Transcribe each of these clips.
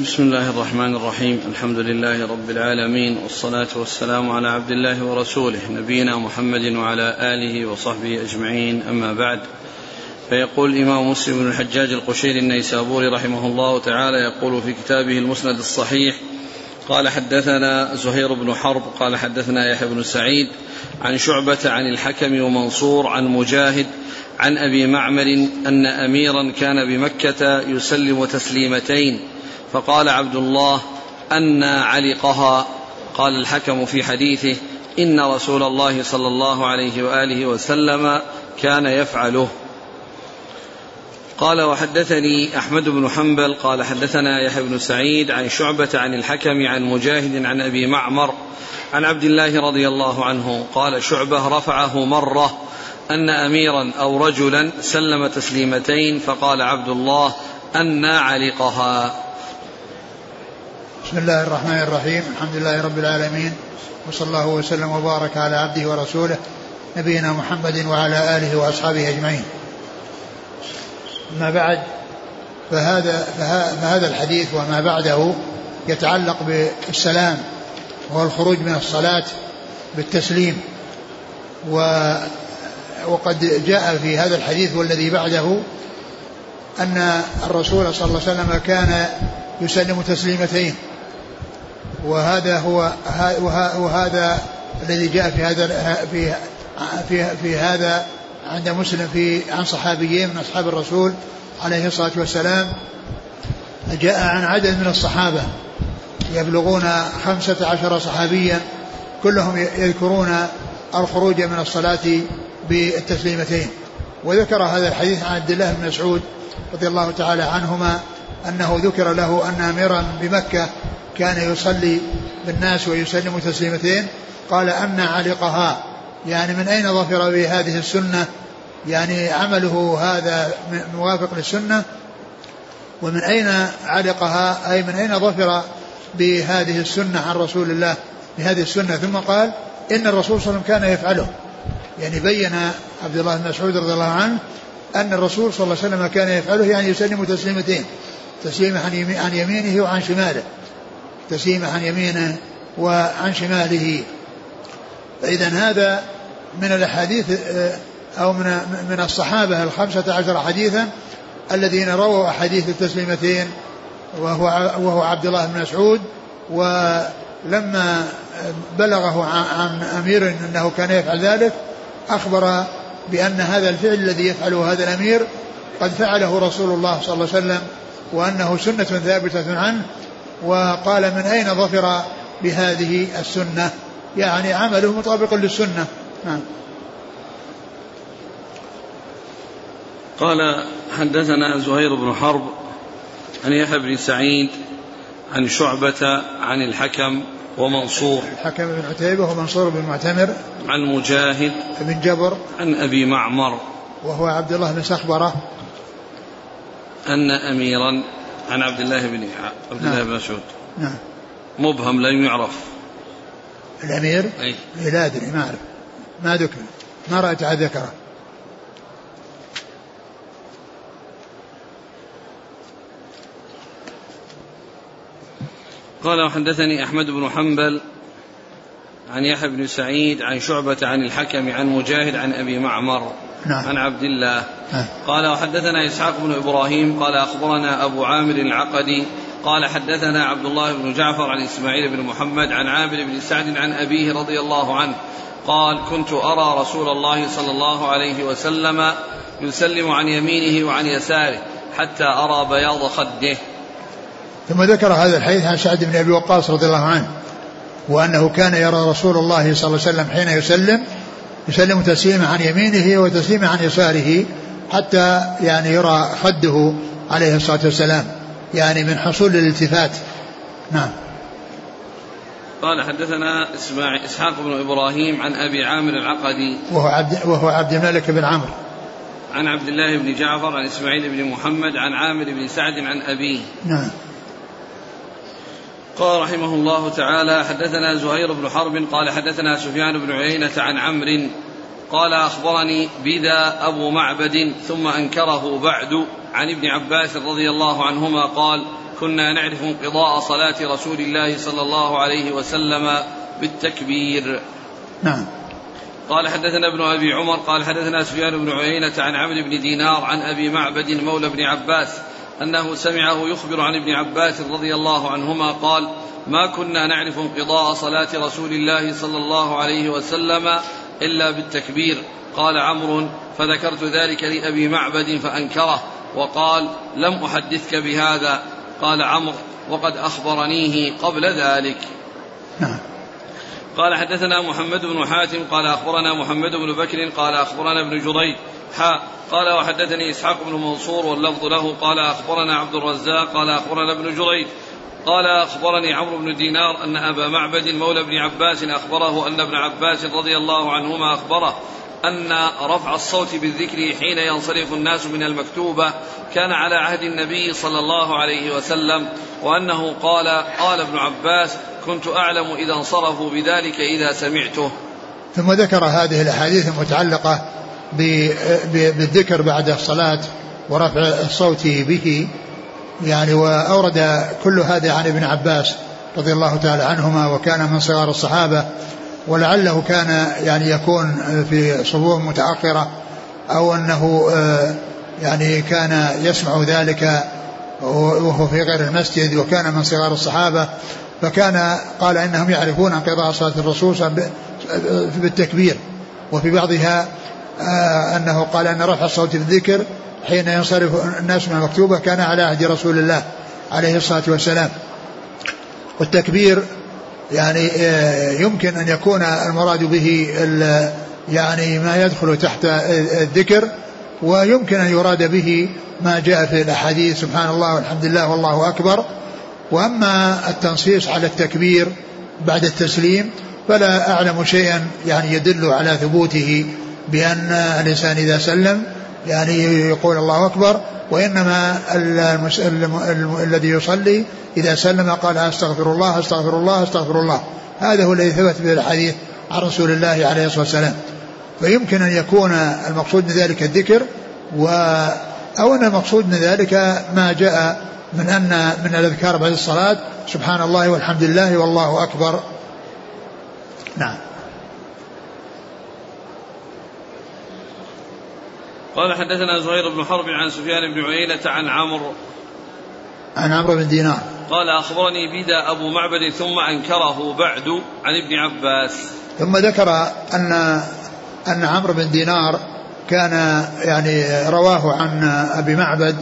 بسم الله الرحمن الرحيم. الحمد لله رب العالمين والصلاة والسلام على عبد الله ورسوله نبينا محمد وعلى آله وصحبه أجمعين. أما بعد فيقول الإمام مسلم بن الحجاج القشيري النيسابوري رحمه الله تعالى يقول في كتابه المسند الصحيح قال حدثنا زهير بن حرب قال حدثنا يحيى بن سعيد عن شعبة عن الحكم ومنصور عن مجاهد عن أبي معمر أن أميرا كان بمكة يسلم تسليمتين. فقال عبد الله أنا علقها. قال الحكم في حديثه إن رسول الله صلى الله عليه وآله وسلم كان يفعله. قال وحدثني أحمد بن حنبل قال حدثنا يحيى بن سعيد عن شعبة عن الحكم عن مجاهد عن أبي معمر عن عبد الله رضي الله عنه قال شعبة رفعه مرة أن أميرا أو رجلا سلم تسليمتين فقال عبد الله أنا علقها. بسم الله الرحمن الرحيم. الحمد لله رب العالمين. وصلى الله وسلم وبارك على عبده ورسوله نبينا محمد وعلى آله وأصحابه أجمعين. أما بعد؟ فهذا فهذا الحديث وما بعده يتعلق بالسلام وهو الخروج من الصلاة بالتسليم. و وقد جاء في هذا الحديث والذي بعده أن الرسول صلى الله عليه وسلم كان يسلم تسليمتين. وهذا هو وهذا الذي جاء في هذا في في, في هذا عند مسلم في عن صحابيين من أصحاب الرسول عليه الصلاة والسلام. جاء عن عدد من الصحابة يبلغون خمسة عشر صحابيا كلهم يذكرون الخروج من الصلاة بالتسليمتين. وذكر هذا الحديث عن عبد الله بن مسعود رضي الله تعالى عنهما أنه ذكر له أن أميرا بمكة كان يصلي بالناس ويسلم تسليمتين. قال أن علقها. يعني من أين ظفر بهذه السنة؟ يعني عمله هذا موافق للسنة. ومن أين علقها؟ أي من أين ظفر بهذه السنة عن رسول الله بهذه السنة؟ ثم قال إن الرسول صلى الله عليه وسلم كان يفعله. يعني بين عبد الله بن مسعود رضي الله عنه أن الرسول صلى الله عليه وسلم كان يفعله يعني يسلم تسليمتين. تسليمة عن يمينه وعن شماله. تسليمة عن يمينه وعن شماله. فإذا هذا من الأحاديث آه، أو من من الصحابة الخمسة عشر حديثا الذين رووا أحاديث التسليمتين وهو وهو عبد الله بن مسعود ولما بلغه عن أمير أنه كان يفعل ذلك أخبر بأن هذا الفعل الذي يفعله هذا الأمير قد فعله رسول الله صلى الله عليه وسلم وأنه سنة ثابتة عنه وقال من أين ظفر بهذه السنة؟ يعني عمله مطابق للسنة. نعم. قال حدثنا زهير بن حرب عن يحيى بن سعيد عن شعبة عن الحكم ومنصور الحكم بن عتيبة ومنصور بن معتمر عن مجاهد بن جبر عن أبي معمر وهو عبد الله بن سخبرة أن أميرا عن عبد الله بن عبد الله نعم. بن مسعود. نعم. مبهم لم يعرف. الأمير؟ أي. لا أدري ما أعرف. ما ذكر. ما رأيت أحد ذكره. قال وحدثني أحمد بن حنبل عن يحيى بن سعيد عن شعبة عن الحكم عن مجاهد عن أبي معمر. نعم. عن عبد الله نعم. قال وحدثنا إسحاق بن إبراهيم قال أخبرنا أبو عامر العقدي قال حدثنا عبد الله بن جعفر عن إسماعيل بن محمد عن عامر بن سعد عن أبيه رضي الله عنه قال كنت أرى رسول الله صلى الله عليه وسلم يسلم عن يمينه وعن يساره حتى أرى بياض خده ثم ذكر هذا الحديث عن سعد بن أبي وقاص رضي الله عنه وأنه كان يرى رسول الله صلى الله عليه وسلم حين يسلم يسلم تسليما عن يمينه وتسليما عن يساره حتى يعني يرى خده عليه الصلاة والسلام يعني من حصول الالتفات. نعم. قال حدثنا إسحاق بن إبراهيم عن أبي عامر العقدي. وهو عبد وهو عبد الملك بن عمرو. عن عبد الله بن جعفر عن إسماعيل بن محمد عن عامر بن سعد عن أبيه. نعم. قال رحمه الله تعالى حدثنا زهير بن حرب قال حدثنا سفيان بن عيينة عن عمرو قال أخبرني بدا أبو معبد ثم أنكره بعد عن ابن عباس رضي الله عنهما قال كنا نعرف انقضاء صلاة رسول الله صلى الله عليه وسلم بالتكبير. نعم. قال حدثنا ابن أبي عمر قال حدثنا سفيان بن عيينة عن عمرو بن دينار عن أبي معبد مولى بن عباس أنه سمعه يخبر عن ابن عباس رضي الله عنهما قال ما كنا نعرف انقضاء صلاة رسول الله صلى الله عليه وسلم إلا بالتكبير. قال عمرو فذكرت ذلك لأبي معبد فأنكره. وقال لم أحدثك بهذا. قال عمرو وقد أخبرنيه قبل ذلك. نعم. قال حدثنا محمد بن حاتم قال أخبرنا محمد بن بكر قال أخبرنا ابن جريج حاء قال وحدثني إسحاق بن منصور واللفظ له. قال أخبرنا عبد الرزاق قال أخبرنا ابن جريج. قال أخبرني عمرو بن دينار أن أبا معبد مولى ابن عباس أخبره أن ابن عباس رضي الله عنهما أخبره أن رفع الصوت بالذكر حين ينصرف الناس من المكتوبة كان على عهد النبي صلى الله عليه وسلم وأنه قال قال ابن عباس كنت أعلم إذا انصرفوا بذلك إذا سمعته. ثم ذكر هذه الأحاديث المتعلقة بالذكر بعد الصلاة ورفع الصوت به. يعني وأورد كل هذا عن ابن عباس رضي الله تعالى عنهما وكان من صغار الصحابة ولعله كان يعني يكون في صفوف متأخرة أو أنه آه، يعني كان يسمع ذلك وهو في غير المسجد وكان من صغار الصحابة فكان قال إنهم يعرفون انقضاء صلاة الرسول بالتكبير وفي بعضها آه، أنه قال أن رفع الصوت بالذكر حين ينصرف الناس من المكتوبة كان على عهد رسول الله عليه الصلاة والسلام. والتكبير يعني آه، يمكن أن يكون المراد به يعني ما يدخل تحت الذكر ويمكن أن يراد به ما جاء في الأحاديث. سبحان الله والحمد لله والله أكبر. وأما التنصيص على التكبير بعد التسليم فلا أعلم شيئا يعني يدل على ثبوته بأن الإنسان إذا سلم يعني يقول الله أكبر وإنما الذي يصلي إذا سلم قال أستغفر الله أستغفر الله أستغفر الله. هذا هو الذي ثبت به الحديث عن رسول الله عليه الصلاة والسلام. فيمكن أن يكون المقصود من ذلك الذكر و أو أن المقصود من ذلك ما جاء من أن من الأذكار بعد الصلاة. سبحان الله والحمد لله والله أكبر. نعم. قال حدثنا زهير بن حرب عن سفيان بن عيينة عن عمرو. عن عمرو بن دينار. قال أخبرني بدا أبو معبد ثم أنكره بعد عن ابن عباس. ثم ذكر أن أن عمرو بن دينار كان يعني رواه عن أبي معبد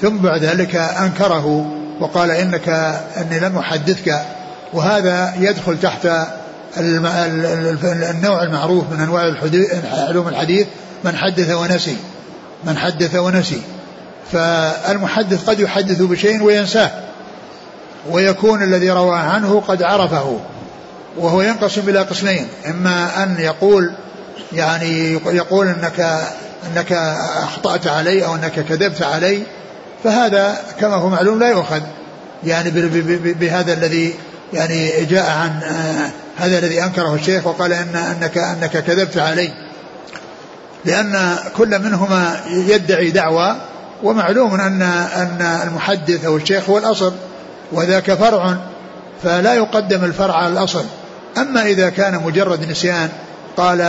ثم بعد ذلك أنكره وقال إنك أني لم أحدثك وهذا يدخل تحت النوع المعروف من أنواع علوم الحديث من حدث ونسي من حدث ونسي. فالمحدث قد يحدث بشيء وينساه. ويكون الذي روى عنه قد عرفه وهو ينقسم إلى قسمين. إما أن يقول يعني يقول أنك أنك أخطأت علي أو أنك كذبت علي فهذا كما هو معلوم لا يؤخذ. يعني بهذا الذي يعني جاء عن آه، هذا الذي أنكره الشيخ وقال إن إنك إنك كذبت علي. لأن كل منهما يدعي دعوى ومعلوم ان أن المحدث أو الشيخ هو الأصل وذاك فرع فلا يقدم الفرع على الأصل. أما إذا كان مجرد نسيان قال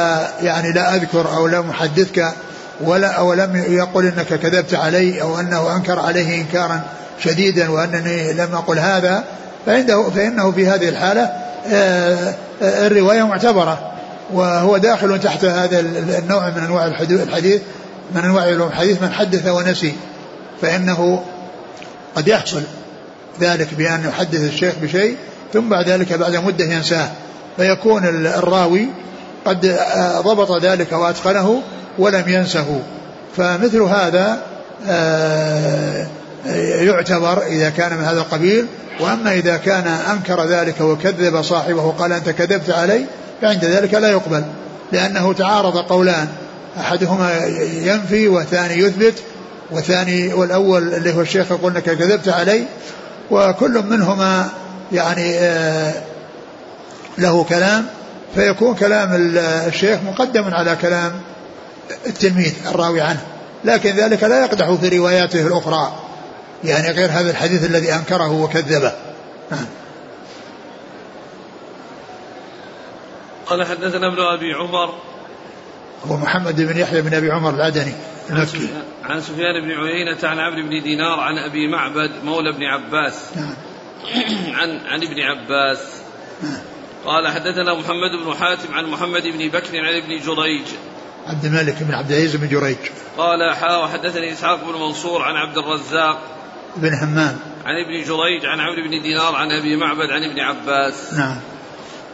يعني لا أذكر أو لا احدثك ولا أو لم يقل إنك كذبت علي أو أنه أنكر عليه إنكارا شديدا وأنني لم أقل هذا فعنده فإنه في هذه الحالة آه، آه، الرواية معتبرة. وهو داخل تحت هذا النوع من أنواع الحديث من أنواع الحديث من حدث ونسي فإنه قد يحصل ذلك بأن يحدث الشيخ بشيء ثم بعد ذلك بعد مدة ينساه. فيكون الراوي قد آه، ضبط ذلك وأتقنه ولم ينسه. فمثل هذا آه، يعتبر إذا كان من هذا القبيل وأما إذا كان أنكر ذلك وكذب صاحبه وقال أنت كذبت علي فعند ذلك لا يقبل لأنه تعارض قولان أحدهما ينفي والثاني يثبت والثاني والأول اللي هو الشيخ يقول أنك كذبت علي وكل منهما يعني آه، له كلام فيكون كلام الشيخ مقدم على كلام التلميذ الراوي عنه لكن ذلك لا يقدح في رواياته الأخرى. يعني غير هذا الحديث الذي أنكره وكذبه. نعم قال حدثنا ابن أبي عمر. هو محمد بن يحيى بن أبي عمر العدني المكي. عن سفيان بن عيينة عن عمرو بن دينار عن أبي معبد مولى بن عباس. نعم. عن عن ابن عباس. نعم. قال حدثنا محمد بن حاتم عن محمد بن بكر عن ابن جريج. عبد الملك بن عبد العزيز بن جريج. قال حا وحدثني إسحاق بن منصور عن عبد الرزاق بن همام عن ابن جريج عن عمرو بن دينار عن أبي معبد عن ابن عباس. نعم.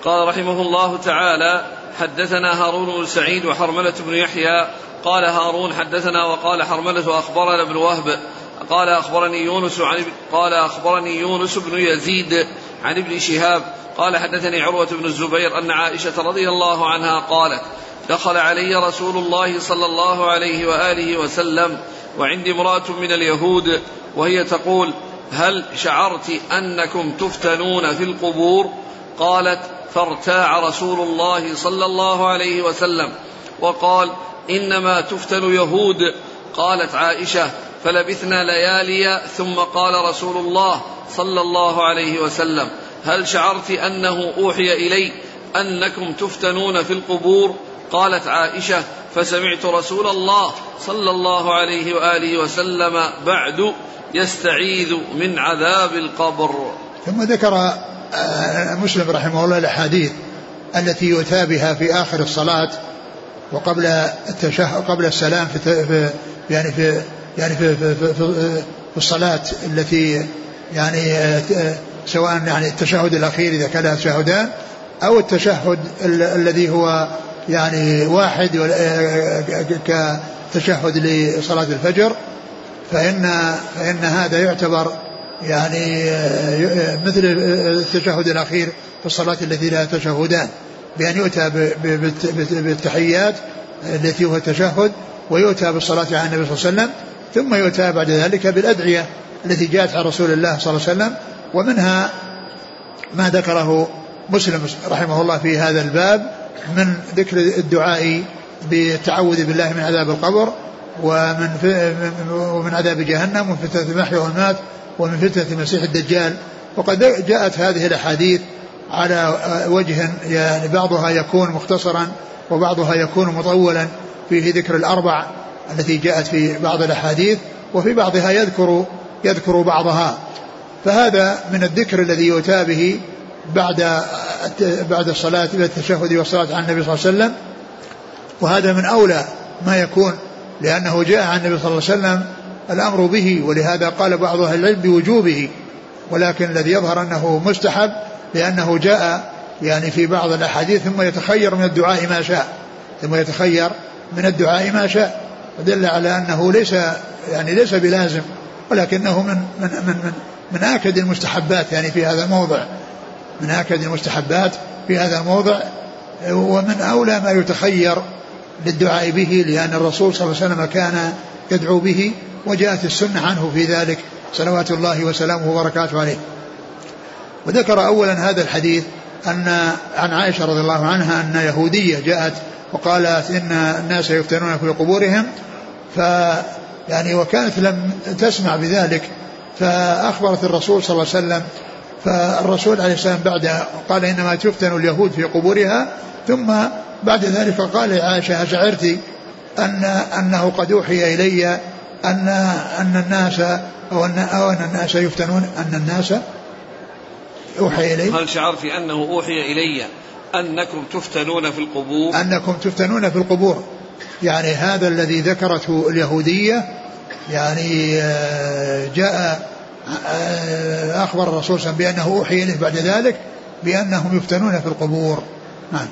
قال رحمه الله تعالى حدثنا هارون بن سعيد وحرملة بن يحيى. قال هارون حدثنا وقال حرملة أخبرنا ابن وهب. قال أخبرني يونس عن قال أخبرني يونس بن يزيد عن ابن شهاب. قال حدثني عروة بن الزبير أن عائشة رضي الله عنها قالت دخل علي رسول الله صلى الله عليه وآله وسلم وعندي امرأة من اليهود وهي تقول هل شعرت أنكم تفتنون في القبور؟ قالت فارتاع رسول الله صلى الله عليه وسلم. وقال إنما تفتن يهود. قالت عائشة فلبثنا ليالي ثم قال رسول الله صلى الله عليه وسلم. هل شعرت أنه أوحي إلي أنكم تفتنون في القبور؟ قالت عائشة فسمعت رسول الله صلى الله عليه وآله وسلم بعد يستعيذ من عذاب القبر. ثم ذكر مسلم رحمه الله الأحاديث التي يؤتى بها في آخر الصلاة وقبل التشهد قبل السلام في يعني في يعني في في, في, في الصلاة التي يعني سواء يعني التشهد الأخير إذا كان تشهدان أو التشهد الذي هو يعني واحد كتشهد لصلاة الفجر فإن فإن هذا يعتبر يعني مثل التشهد الأخير في الصلاة التي لها تشهدان بأن يؤتى بالتحيات التي هو التشهد ويؤتى بالصلاة على النبي صلى الله عليه وسلم ثم يؤتى بعد ذلك بالأدعية التي جاءت عن رسول الله صلى الله عليه وسلم ومنها ما ذكره مسلم رحمه الله في هذا الباب من ذكر الدعاء بالتعوذ بالله من عذاب القبر ومن ومن عذاب جهنم ومن فتنة المحيا والمات ومن فتنة المسيح الدجال. وقد جاءت هذه الأحاديث على وجه يعني بعضها يكون مختصرا وبعضها يكون مطولا فيه ذكر الأربع التي جاءت في بعض الأحاديث وفي بعضها يذكر يذكر بعضها. فهذا من الذكر الذي يؤتى به بعد بعد الصلاة إلى التشهد والصلاة على النبي صلى الله عليه وسلم. وهذا من أولى ما يكون لأنه جاء عن النبي صلى الله عليه وسلم الأمر به ولهذا قال بعض أهل العلم بوجوبه. ولكن الذي يظهر أنه مستحب لأنه جاء يعني في بعض الأحاديث ثم يتخير من الدعاء ما شاء ثم يتخير من الدعاء ما شاء. ودل على أنه ليس يعني ليس بلازم ولكنه من من من من, من آكد المستحبات يعني في هذا الموضع. من آكد المستحبات في هذا الموضع ومن أولى ما يتخير للدعاء به لأن الرسول صلى الله عليه وسلم كان يدعو به وجاءت السنة عنه في ذلك صلوات الله وسلامه وبركاته عليه. وذكر أولا هذا الحديث أن عن عائشة رضي الله عنها أن يهودية جاءت وقالت إن الناس يفتنون في قبورهم ف يعني وكانت لم تسمع بذلك فأخبرت الرسول صلى الله عليه وسلم فالرسول عليه السلام بعد قال إنما تفتن اليهود في قبورها ثم بعد ذلك قال عائشة أشعرت أن أنه قد أوحي إلي أن أن الناس أو أن أو أن الناس يفتنون أن الناس أوحي إلي. هل شعرت أنه أوحي إلي أنكم تفتنون في القبور؟ أنكم تفتنون في القبور. يعني هذا الذي ذكرته اليهودية يعني آه، جاء أخبر الرسول صلى الله عليه وسلم بأنه أوحي إليه بعد ذلك بأنهم يفتنون في القبور. نعم.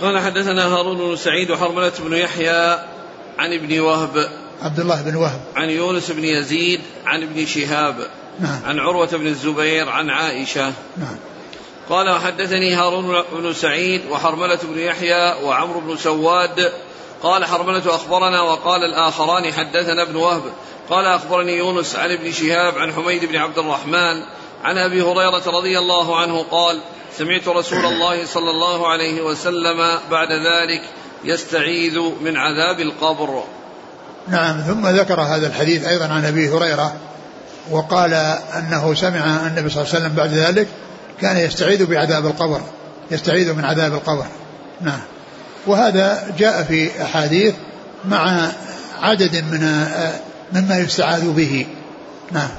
قال حدثنا هارون بن سعيد وحرملة بن يحيى عن ابن وهب. عبد الله بن وهب. عن يونس بن يزيد عن ابن شهاب. نعم. عن عروة بن الزبير عن عائشة. نعم. قال وحدثني هارون بن سعيد وحرملة بن يحيى وعمرو بن سواد. قال حرملة أخبرنا وقال الآخران حدثنا ابن وهب. قال أخبرني يونس عن ابن شهاب عن حميد بن عبد الرحمن عن أبي هريرة رضي الله عنه قال سمعت رسول الله صلى الله عليه وسلم بعد ذلك يستعيذ من عذاب القبر. نعم ثم ذكر هذا الحديث أيضا عن أبي هريرة وقال أنه سمع النبي صلى الله عليه وسلم بعد ذلك كان يستعيذ بعذاب القبر يستعيذ من عذاب القبر. نعم. وهذا جاء في أحاديث مع عدد من مما يستعاذ به. نعم.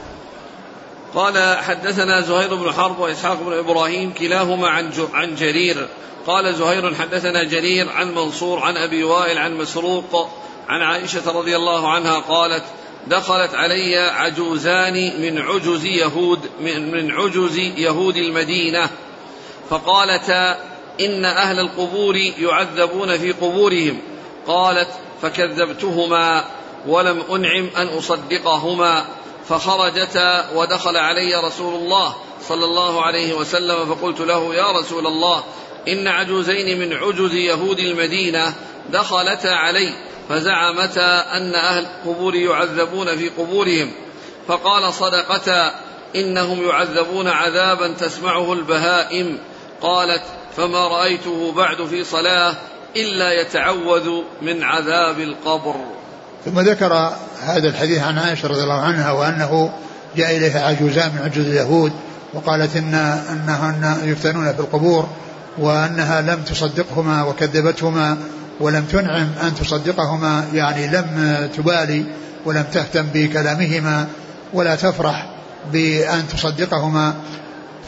قال حدثنا زهير بن حرب وإسحاق بن إبراهيم كلاهما عن عن جرير. قال زهير حدثنا جرير عن منصور عن أبي وائل عن مسروق عن عائشة رضي الله عنها قالت دخلت علي عجوزان من عجز يهود من, من عجز يهود المدينة. فقالتا إن أهل القبور يعذبون في قبورهم. قالت فكذبتهما. ولم أنعم أن أصدقهما فخرجتا ودخل علي رسول الله صلى الله عليه وسلم فقلت له يا رسول الله إن عجوزين من عجز يهود المدينة دخلتا علي فزعمتا أن أهل القبور يعذبون في قبورهم فقال صدقتا إنهم يعذبون عذابا تسمعه البهائم قالت فما رأيته بعد في صلاة إلا يتعوذ من عذاب القبر. ثم ذكر هذا الحديث عن عائشة رضي الله عنها وأنه جاء إليها عجوزان من عجوز اليهود وقالت إن أنهن يفتنون في القبور وأنها لم تصدقهما وكذبتهما ولم تنعم أن تصدقهما يعني لم تبالي ولم تهتم بكلامهما ولا تفرح بأن تصدقهما.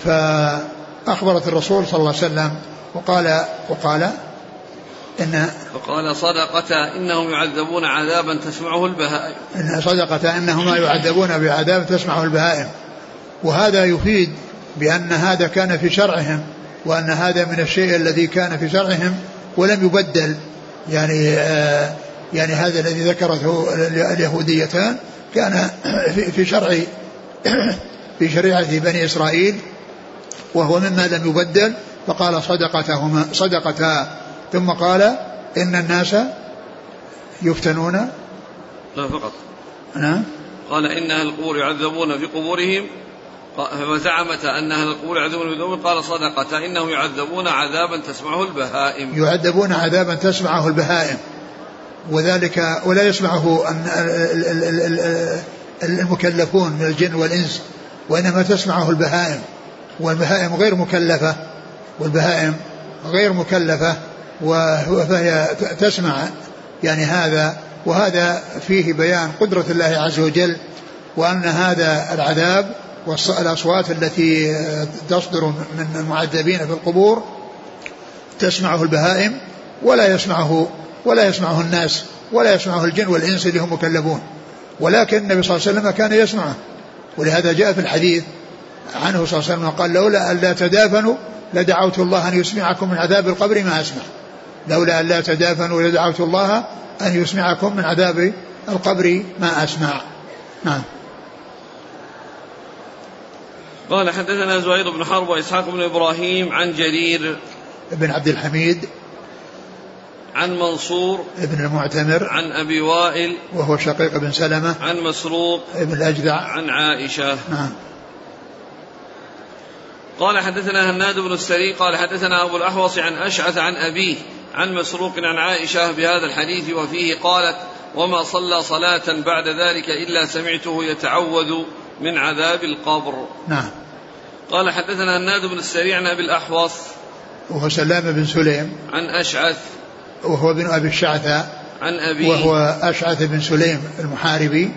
فأخبرت الرسول صلى الله عليه وسلم وقال وقال إن فقال صدقتا إنهم يعذبون عذابا تسمعه البهائم. إن صدقتا إنهما يعذبون بعذاب تسمعه البهائم. وهذا يفيد بأن هذا كان في شرعهم وأن هذا من الشيء الذي كان في شرعهم ولم يبدل. يعني آه يعني هذا الذي ذكرته اليهوديتان كان في شرع في شريعة بني إسرائيل وهو مما لم يبدل. فقال صدقتهما صدقتا ثم قال إن الناس يفتنون. لا فقط. نعم قال إن أهل القبور يعذبون في قبورهم. فزعمت أن أهل القبور يعذبون في قبورهم. قال صدقة إنهم يعذبون عذابا تسمعه البهائم. يعذبون عذابا تسمعه البهائم. وذلك ولا يسمعه المكلفون من الجن والإنس وإنما تسمعه البهائم. والبهائم غير مكلفة. والبهائم غير مكلفة. وهي تسمع يعني هذا وهذا فيه بيان قدرة الله عز وجل وأن هذا العذاب والأصوات التي تصدر من المعذبين في القبور تسمعه البهائم ولا يسمعه ولا يسمعه الناس ولا يسمعه الجن والإنس اللي هم مكلبون. ولكن النبي صلى الله عليه وسلم كان يسمعه. ولهذا جاء في الحديث عنه صلى الله عليه وسلم قال لولا أن لا تدافنوا لدعوت الله أن يسمعكم من عذاب القبر ما أسمع. لولا أن لا تدافنوا لدعوت الله أن يسمعكم من عذاب القبر ما أسمع. نعم. قال حدثنا زهير بن حرب وإسحاق بن إبراهيم عن جرير بن عبد الحميد عن منصور ابن المعتمر عن أبي وائل وهو شقيق بن سلمة عن مسروق ابن الأجدع. عن عائشة. نعم. قال حدثنا هناد بن السري قال حدثنا أبو الأحوص عن أشعث عن أبيه عن مسروق عن عائشة بهذا الحديث وفيه قالت وما صلى صلاة بعد ذلك إلا سمعته يتعوذ من عذاب القبر. نعم. قال حدثنا هناد بن السري عن أبي الأحوص وهو سلام بن سليم. عن أشعث وهو ابن أبي الشعثة. عن أبيه. وهو أشعث بن سليم المحاربي.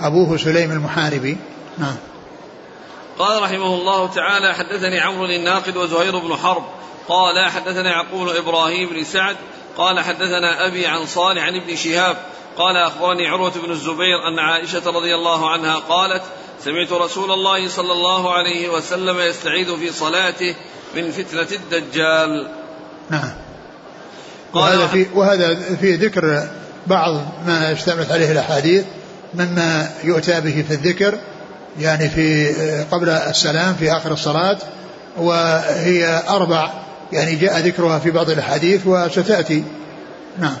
أبوه سليم المحاربي. نعم. قال رحمه الله تعالى حدثني عمرو الناقد وزهير بن حرب قال حدثنا يعقوب بن إبراهيم بن سعد قال حدثنا أبي عن صالح عن ابن شهاب قال أخبرني عروة بن الزبير أن عائشة رضي الله عنها قالت سمعت رسول الله صلى الله عليه وسلم يستعيذ في صلاته من فتنة الدجال. نعم. وهذا في وهذا في ذكر بعض ما اشتملت عليه الأحاديث مما يؤتى به في الذكر يعني في قبل السلام في آخر الصلاة وهي أربع يعني جاء ذكرها في بعض الأحاديث وستأتي. نعم.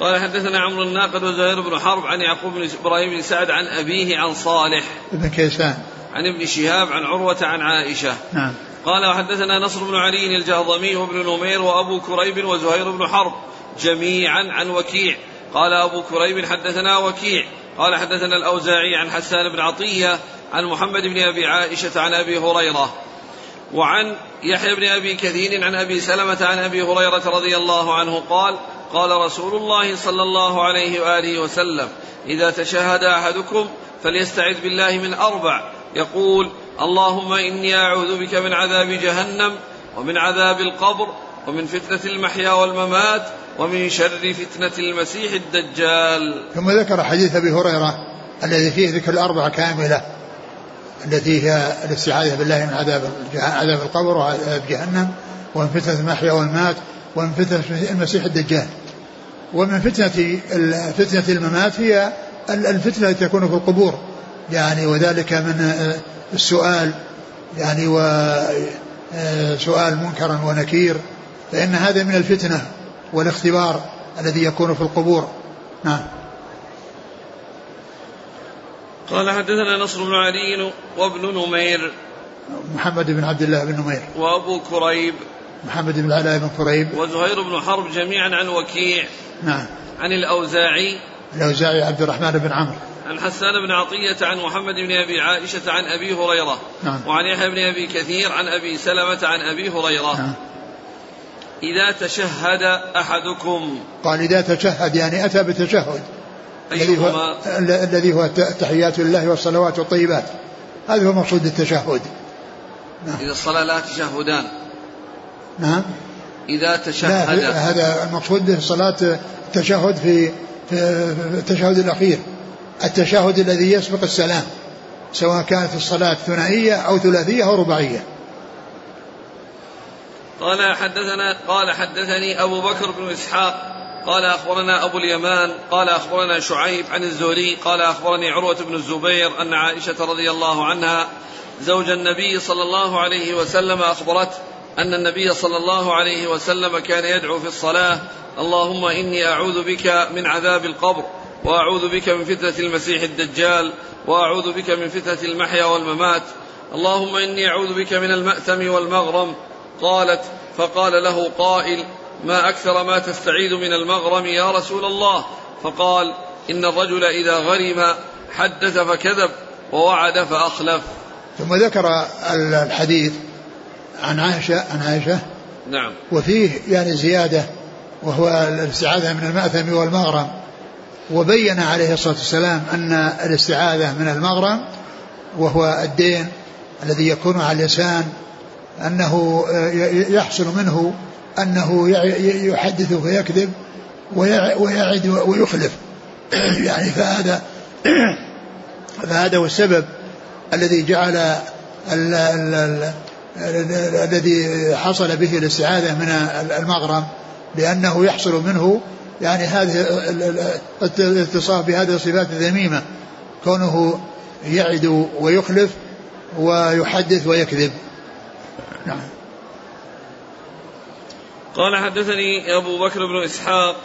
قال حدثنا عمرو الناقد وزهير بن حرب عن يعقوب بن إبراهيم بن سعد عن أبيه عن صالح. بن كيسان. عن ابن شهاب عن عروة عن عائشة. نعم. قال وحدثنا نصر بن علي الجهضمي وابن نمير وأبو كريب وزهير بن حرب جميعا عن وكيع. قال أبو كريب حدثنا وكيع. قال حدثنا الأوزاعي عن حسان بن عطية عن محمد بن أبي عائشة عن أبي هريرة وعن يحيى بن أبي كثير عن أبي سلمة عن أبي هريرة رضي الله عنه قال قال رسول الله صلى الله عليه وآله وسلم إذا تشهد أحدكم فليستعذ بالله من أربع. يقول اللهم إني أعوذ بك من عذاب جهنم ومن عذاب القبر ومن فتنة المحيا والممات ومن شر فتنة المسيح الدجال. ثم ذكر حديث أبي هريرة الذي فيه ذكر الأربعة كاملة التي هي الاستعاذة بالله من عذاب عذاب القبر وعذاب جهنم ومن فتنة المحيا والمات ومن فتنة المسيح الدجال. ومن فتنة فتنة الممات هي الفتنة التي تكون في القبور. يعني وذلك من السؤال يعني وسؤال منكرا ونكير فإن هذا من الفتنة. والاختبار الذي يكون في القبور. نعم. قال حدثنا نصر بن علي وابن نمير. محمد بن عبد الله بن نمير. وأبو كريب. محمد بن العلاء بن كريب. وزهير بن حرب جميعا عن وكيع. نعم. عن الأوزاعي. الأوزاعي عبد الرحمن بن عمرو. عن حسان بن عطية عن محمد بن أبي عائشة عن أبي هريرة. نعم. وعن يحيى بن أبي كثير عن أبي سلمة عن أبي هريرة. نعم. إذا تشهد أحدكم. قال إذا تشهد يعني أتى بتشهد. الذي هو الذي هو تحيات لله والصلوات والطيبات. هذا هو مقصود التشهد. إذا الصلاة لا تشهدان. نعم. إذا تشهد. هذا المقصود الصلاة التشهد في في التشهد الأخير. التشهد الذي يسبق السلام سواء كانت الصلاة ثنائية أو ثلاثية أو رباعية. قال حدثنا قال حدثني أبو بكر بن إسحاق قال أخبرنا أبو اليمان قال أخبرنا شعيب عن الزهري قال أخبرني عروة بن الزبير أن عائشة رضي الله عنها زوج النبي صلى الله عليه وسلم أخبرته أن النبي صلى الله عليه وسلم كان يدعو في الصلاة اللهم إني أعوذ بك من عذاب القبر وأعوذ بك من فتنة المسيح الدجال وأعوذ بك من فتنة المحيا والممات اللهم إني أعوذ بك من المأثم والمغرم قالت فقال له قائل ما أكثر ما تستعيذ من المغرم يا رسول الله؟ فقال إن الرجل إذا غرم حدث فكذب ووعد فأخلف. ثم ذكر الحديث عن عائشة عن عائشة. نعم. وفيه يعني زيادة وهو الاستعاذة من المأثم والمغرم. وبين عليه الصلاة والسلام أن الاستعاذة من المغرم وهو الدين الذي يكون على الإنسان أنه يحصل منه أنه يحدث ويكذب ويعد ويخلف. يعني فهذا فهذا هو السبب الذي جعل ال ال ال الذي حصل به الاستعاذة من المغرم لأنه يحصل منه يعني هذه الاتصاف بهذه الصفات الذميمة كونه يعد ويخلف ويحدث ويكذب. نعم. قال حدثني أبو بكر بن إسحاق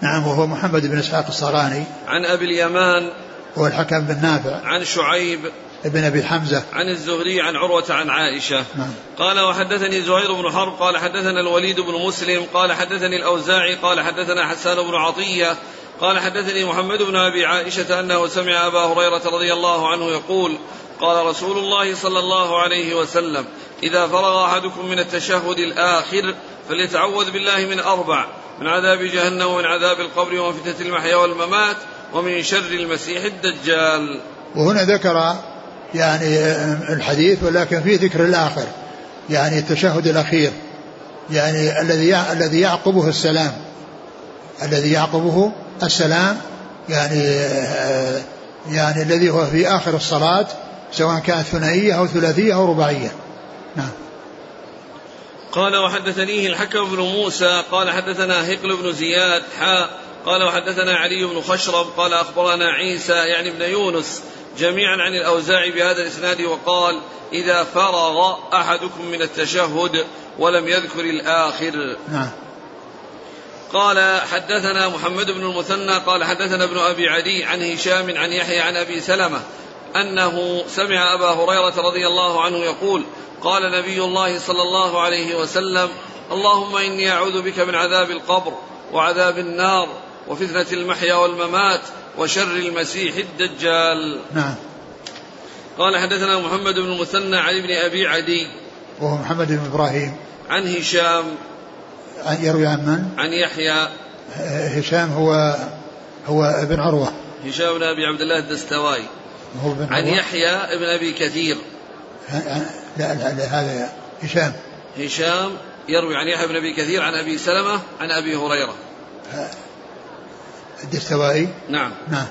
نعم وهو محمد بن إسحاق الصراني عن أبي اليمان هو الحكم بن نافع. عن شعيب ابن أبي حمزة. عن الزهري عن عروة عن عائشة. نعم. قال وحدثني زهير بن حرب قال حدثنا الوليد بن مسلم قال حدثني الأوزاعي قال حدثنا حسان بن عطية قال حدثني محمد بن أبي عائشة أنه سمع أبا هريرة رضي الله عنه يقول قال رسول الله صلى الله عليه وسلم إذا فرغ أحدكم من التشهد الآخر فليتعوذ بالله من أربع من عذاب جهنم ومن عذاب القبر ومن فتنة المحيا والممات ومن شر المسيح الدجال. وهنا ذكر يعني الحديث ولكن فيه ذكر الآخر يعني التشهد الأخير يعني الذي الذي يعقبه السلام الذي يعقبه السلام يعني يعني الذي هو في آخر الصلاة سواء كانت ثنائية أو ثلاثية أو رباعية. نعم. قال وحدثنيه الحكم بن موسى قال حدثنا هقل بن زياد حاء قال وحدثنا علي بن خشرب قال أخبرنا عيسى يعني ابن يونس جميعا عن الأوزاعي بهذا الإسناد وقال إذا فرغ أحدكم من التشهد ولم يذكر الآخر. نعم. قال حدثنا محمد بن المثنى قال حدثنا ابن أبي عدي عن هشام عن يحيى عن أبي سلمة أنه سمع أبا هريرة رضي الله عنه يقول قال نبي الله صلى الله عليه وسلم اللهم إني أعوذ بك من عذاب القبر وعذاب النار وفتنة المحيا والممات وشر المسيح الدجال. نعم. قال حدثنا محمد بن المثنى عن ابن أبي عدي. وهو محمد بن إبراهيم. عن هشام. يروي عن من؟ عن يحيى. هشام هو هو ابن عروة. هشام بن أبي عبد الله الدستوائي. عن يحيى ابن أبي كثير. لا لا, لا هذا هشام. هشام يروي عن يحيى بن أبي كثير عن أبي سلمة عن أبي هريرة. الدستوائي؟ نعم. نعم.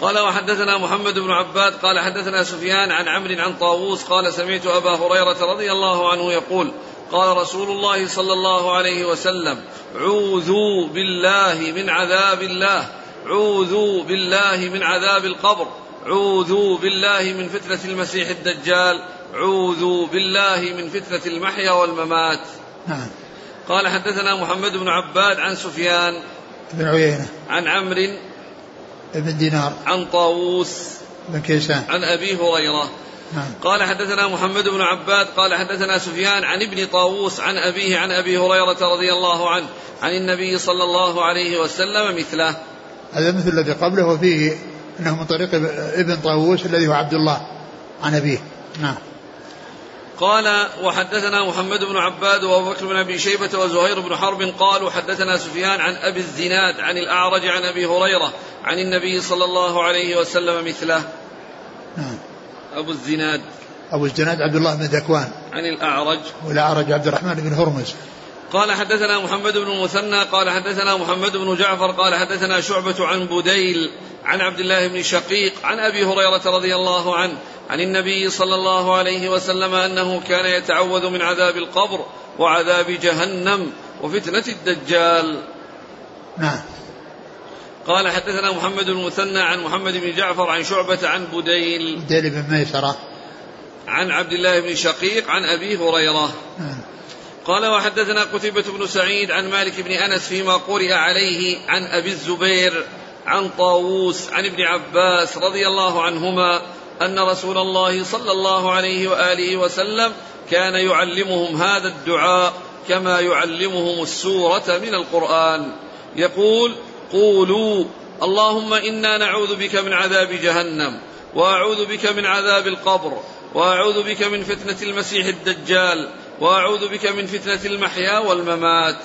قال وحدثنا محمد بن عباد قال حدثنا سفيان عن عمرو عن طاووس قال سمعت أبا هريرة رضي الله عنه يقول قال رسول الله صلى الله عليه وسلم عوذوا بالله من عذاب الله. عوذوا بالله من عذاب القبر عوذوا بالله من فتنة المسيح الدجال عوذوا بالله من فتنة المحيا والممات. نعم. قال حدثنا محمد بن عباد عن سفيان بن عيينة. عن عمرو بن دينار. عن طاووس بن كيسان عن أبي هريرة. نعم. قال حدثنا محمد بن عباد قال حدثنا سفيان عن ابن طاووس عن أبيه عن أبي هريرة رضي الله عنه عن النبي صلى الله عليه وسلم مثله. هذا مثل الذي قبله وفيه إنه من طريق ابن طاووس الذي هو عبد الله عن أبيه. نعم. قال وحدثنا محمد بن عباد وأبو بكر بن أبي شيبة وزهير بن حرب قالوا حدثنا سفيان عن أبي الزناد عن الأعرج عن أبي هريرة عن النبي صلى الله عليه وسلم مثله. نعم. أبو الزناد أبو الزناد عبد الله بن ذكوان. عن الأعرج. والأعرج عبد الرحمن بن هرمز. قال حدثنا محمد بن المثنى قال حدثنا محمد بن جعفر قال حدثنا شعبة عن بديل عن عبد الله بن شقيق عن أبي هريرة رضي الله عنه عن النبي صلى الله عليه وسلم أنه كان يتعوذ من عذاب القبر وعذاب جهنم وفتنة الدجال. نعم. قال حدثنا محمد بن المثنى عن محمد بن جعفر عن شعبة عن بديل بديل بن ميسرة. عن عبد الله بن شقيق عن أبي هريرة. نعم. قال وحدثنا قتيبة بن سعيد عن مالك بن أنس فيما قرئ عليه عن أبي الزبير عن طاووس عن ابن عباس رضي الله عنهما أن رسول الله صلى الله عليه وآله وسلم كان يعلمهم هذا الدعاء كما يعلمهم السورة من القرآن. يقول قولوا اللهم إنا نعوذ بك من عذاب جهنم وأعوذ بك من عذاب القبر وأعوذ بك من فتنة المسيح الدجال وأعوذ بك من فتنة المحيا والممات.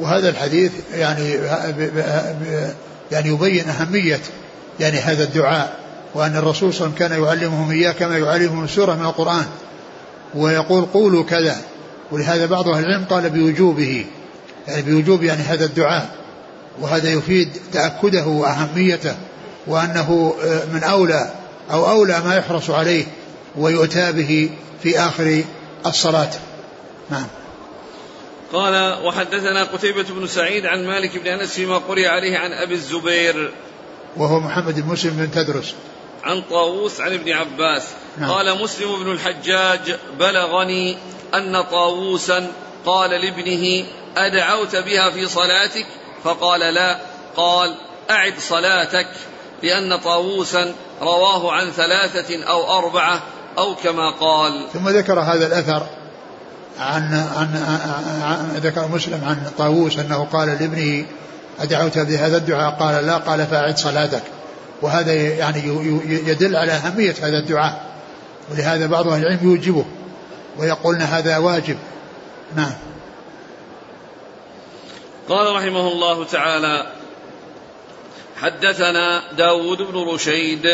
وهذا الحديث يعني يعني يبين أهمية يعني هذا الدعاء وأن الرسول صلى الله عليه وسلم كان يعلمهم إياه كما يعلمهم سورة من القرآن ويقول قولوا كذا. ولهذا بعض أهل العلم قال بوجوبه يعني بوجوب يعني هذا الدعاء. وهذا يفيد تأكده وأهميته وأنه من أولى أو أولى ما يحرص عليه ويؤتى به في آخر الصلاة. نعم. قال وحدثنا قتيبة بن سعيد عن مالك بن أنس فيما قرئ عليه عن أبي الزبير. وهو محمد بن مسلم بن تدرس. عن طاووس عن ابن عباس. نعم. قال مسلم بن الحجاج بلغني أن طاووسا قال لابنه أدعوت بها في صلاتك؟ فقال لا. قال أعد صلاتك لأن طاووسا رواه عن ثلاثة أو أربعة أو كما قال ثم ذكر هذا الأثر عن, عن, عن, عن ذكر مسلم عن طاووس أنه قال لابنه أدعوت بهذا الدعاء؟ قال لا. قال فأعد صلاتك. وهذا يعني يدل على أهمية هذا الدعاء ولهذا بعض أهل العلم يوجبه ويقولون هذا واجب. نعم. قال رحمه الله تعالى حدثنا داود بن رشيد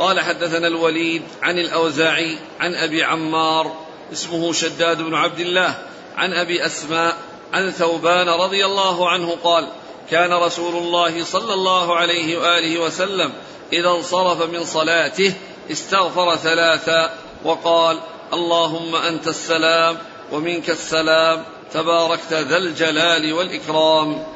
قال حدثنا الوليد عن الأوزاعي عن أبي عمار اسمه شداد بن عبد الله عن أبي أسماء عن ثوبان رضي الله عنه قال كان رسول الله صلى الله عليه وآله وسلم إذا انصرف من صلاته استغفر ثلاثا وقال اللهم أنت السلام ومنك السلام تباركت ذا الجلال والإكرام.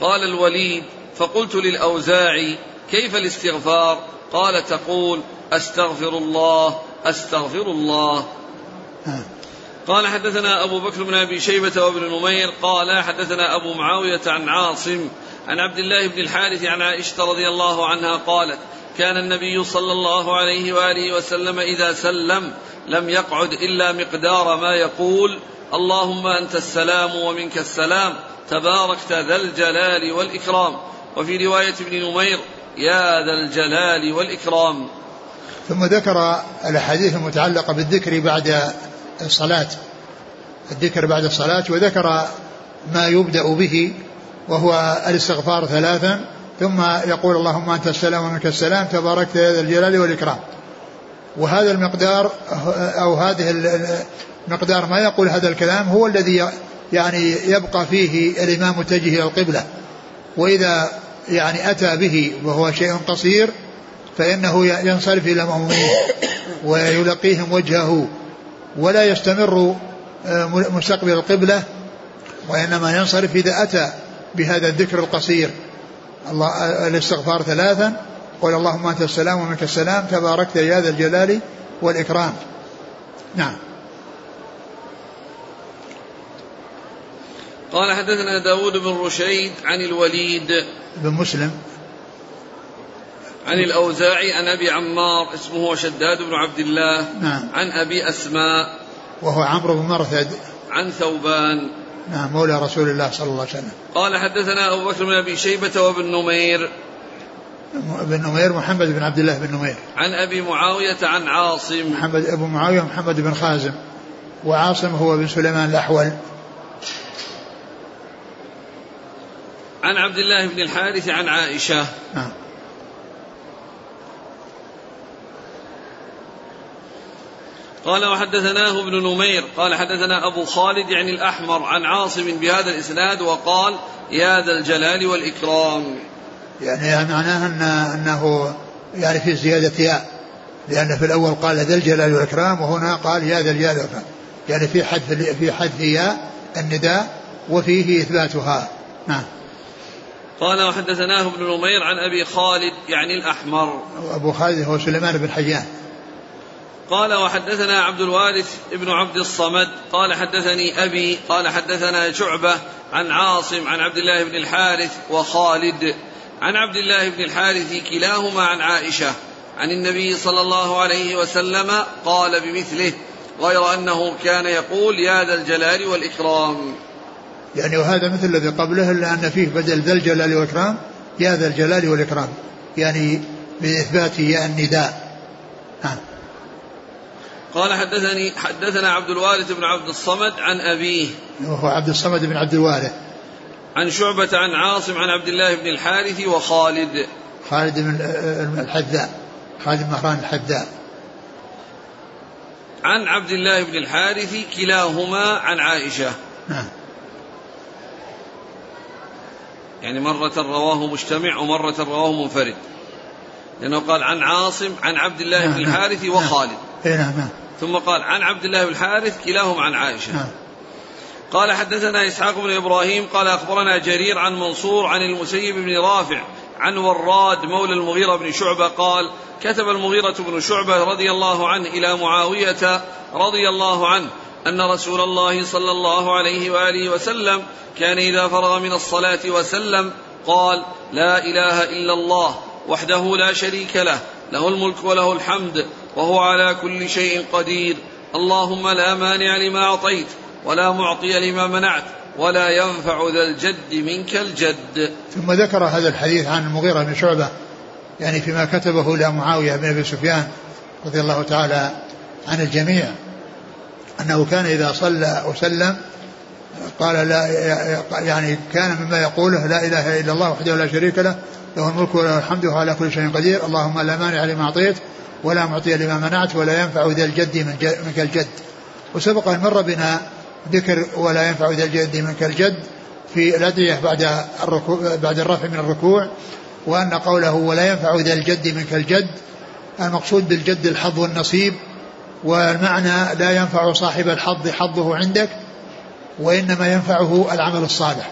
قال الوليد فقلت للأوزاعي كيف الاستغفار؟ قال تقول أستغفر الله أستغفر الله. قال حدثنا أبو بكر بن أبي شيبة وابن نمير قال حدثنا أبو معاوية عن عاصم عن عبد الله بن الحارث عن عائشة رضي الله عنها قالت كان النبي صلى الله عليه وآله وسلم إذا سلم لم يقعد إلا مقدار ما يقول اللهم أنت السلام ومنك السلام تباركت ذا الجلال والإكرام. وفي رواية ابن نمير يا ذا الجلال والإكرام. ثم ذكر الأحاديث المتعلقة بالذكر بعد الصلاة الذكر بعد الصلاة وذكر ما يبدأ به وهو الاستغفار ثلاثا ثم يقول اللهم أنت السلام ومنك السلام تباركت يا ذا الجلال والإكرام. وهذا المقدار أو هذه المقدار ما يقول هذا الكلام هو الذي يعني يبقى فيه الإمام متجه إلى القبلة. وإذا يعني أتى به وهو شيء قصير فإنه ينصرف إلى المأمومين ويلقيهم وجهه ولا يستمر آه، مستقبل القبلة وإنما ينصرف إذا أتى بهذا الذكر القصير. الله آه، الاستغفار ثلاثا قل اللهم أنت السلام ومنك السلام تباركت يا ذا الجلال والإكرام. نعم. قال حدثنا داود بن رشيد عن الوليد بن مسلم. عن الأوزاعي عن أبي عمار اسمه شداد بن عبد الله نعم. عن أبي أسماء وهو عمرو بن مرثد. عن ثوبان. نعم مولى رسول الله صلى الله عليه وسلم. قال حدثنا أبو بكر بن أبي شيبة وابن نمير. بن نمير محمد بن عبد الله بن نمير. عن أبي معاوية عن عاصم. محمد أبو معاوية محمد بن خازم. وعاصم هو بن سليمان الأحول. عن عبد الله بن الحارث عن عائشة. نعم. قال وحدثناه ابن نمير قال حدثنا أبو خالد يعني الأحمر عن عاصم بهذا الإسناد وقال يا ذا الجلال والإكرام. يعني معناه أن أنه يعني في زيادة ياء لأن في الأول قال ذا الجلال والإكرام وهنا قال يا ذا الجلال والإكرام. يعني في حذف في حذف ياء النداء وفيه إثباتها. نعم. قال وحدثناه ابن نمير عن أبي خالد يعني الأحمر. أبو خالد هو سليمان بن حيان. قال وحدثنا عبد الوارث ابن عبد الصمد. قال حدثني أبي قال حدثنا شعبة عن عاصم عن عبد الله بن الحارث وخالد. عن عبد الله بن الحارث كلاهما عن عائشة. عن النبي صلى الله عليه وسلم قال بمثله غير أنه كان يقول يا ذا الجلال والإكرام. يعني وهذا مثل الذي قبله إلا أن فيه بدل ذا الجلال والإكرام يا ذا الجلال والإكرام. يعني بإثبات يا النداء. ها. قال حدثني حدثنا عبد الوارث بن عبد الصمد عن أبيه. وهو عبد الصمد بن عبد الوارث. عن شعبة عن عاصم عن عبد الله بن الحارث وخالد. خالد بن الحذاء. خالد بن مهران الحذاء. عن عبد الله بن الحارث كلاهما عن عائشة. نعم. يعني مرة رواه مجتمع ومرة رواه منفرد. لأنه قال عن عاصم عن عبد الله نعم بن الحارث نعم. وخالد. نعم نعم. ثم قال عن عبد الله بن الحارث كلاهما عن عائشة. نعم. قال حدثنا إسحاق بن إبراهيم قال أخبرنا جرير عن منصور عن المسيب بن رافع عن وراد مولى المغيرة بن شعبة قال كتب المغيرة بن شعبة رضي الله عنه إلى معاوية رضي الله عنه أن رسول الله صلى الله عليه وآله وسلم كان إذا فرغ من الصلاة وسلم قال لا إله إلا الله وحده لا شريك له له الملك وله الحمد وهو على كل شيء قدير. اللهم لا مانع لما أعطيت ولا معطي لما منعت ولا ينفع ذا الجد منك الجد. ثم ذكر هذا الحديث عن المغيرة بن شعبة يعني فيما كتبه إلى معاوية بن أبي سفيان رضي الله تعالى عن الجميع. أنه كان إذا صلى وسلم قال لا يعني كان مما يقوله لا إله إلا الله وحده لا شريك له له الملك وله الحمد وهو على كل شيء قدير. اللهم لا مانع لما أعطيت ولا معطي لما منعت ولا ينفع ذا الجد منك الجد. وسبق أن مر بنا ذكر ولا ينفع ذا الجد منك الجد في الأدعية بعد الركوع بعد الرفع من الركوع وأن قوله ولا ينفع ذا الجد منك الجد المقصود بالجد الحظ والنصيب والمعنى لا ينفع صاحب الحظ حظه عندك وإنما ينفعه العمل الصالح.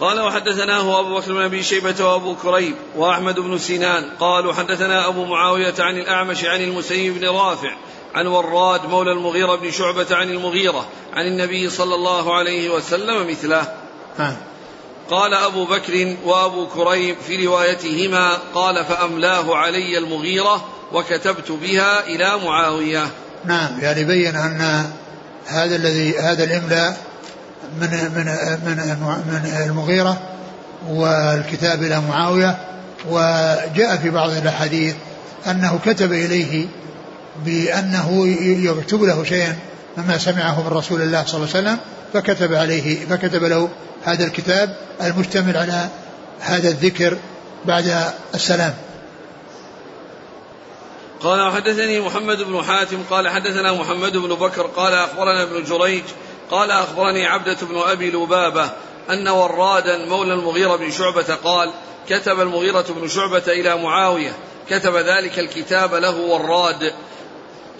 قال وحدثناه أبو بكر بن أبي شيبة وأبو كريب وأحمد بن سنان. قالوا حدثنا أبو معاوية عن الأعمش عن المسيب بن رافع عن وراد مولى المغيرة بن شعبة عن المغيرة عن النبي صلى الله عليه وسلم مثله. قال أبو بكر وأبو كريب في روايتهما قال فأملاه علي المغيرة وكتبت بها إلى معاوية. نعم يعني بين أن هذا الذي هذا الإملاء من من من من المغيرة والكتاب إلى معاوية وجاء في بعض الأحاديث أنه كتب إليه بأنه يكتب له شيئا مما سمعه من رسول الله صلى الله عليه وسلم فكتب عليه فكتب له هذا الكتاب المشتمل على هذا الذكر بعد السلام. قال وحدثني محمد بن حاتم قال حدثنا محمد بن بكر قال أخبرنا ابن جريج قال أخبرني عبدة بن أبي لبابة أن ورادا مولى المغيرة بن شعبة قال كتب المغيرة بن شعبة إلى معاوية كتب ذلك الكتاب له وراد.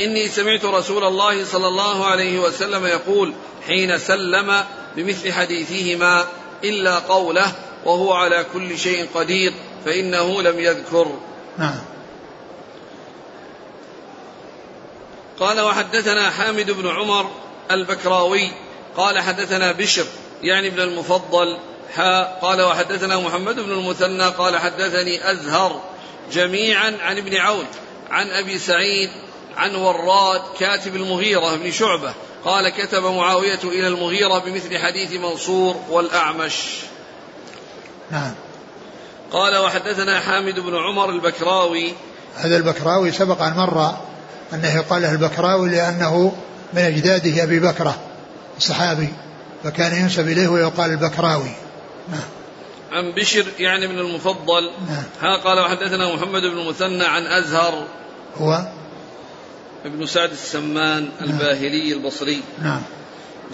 إني سمعت رسول الله صلى الله عليه وسلم يقول حين سلم بمثل حديثهما إلا قوله وهو على كل شيء قدير فإنه لم يذكر. نعم. قال وحدثنا حامد بن عمر البكراوي قال حدثنا بشر يعني ابن المفضل حا قال وحدثنا محمد بن المثنى قال حدثني أزهر جميعا عن ابن عون عن أبي سعيد عن وراد كاتب المغيرة بن شعبة قال كتب معاوية إلى المغيرة بمثل حديث منصور والأعمش. نعم. قال وحدثنا حامد بن عمر البكراوي. هذا البكراوي سبق أن مر أنه يقال له البكراوي لأنه من أجداده أبي بكرة الصحابي فكان ينسب إليه ويقال البكراوي. نعم. عن بشر يعني من المفضل. نعم. ها قال وحدثنا محمد بن المثنى عن أزهر. هو؟ ابن سعد السمان الباهلي البصري. نعم.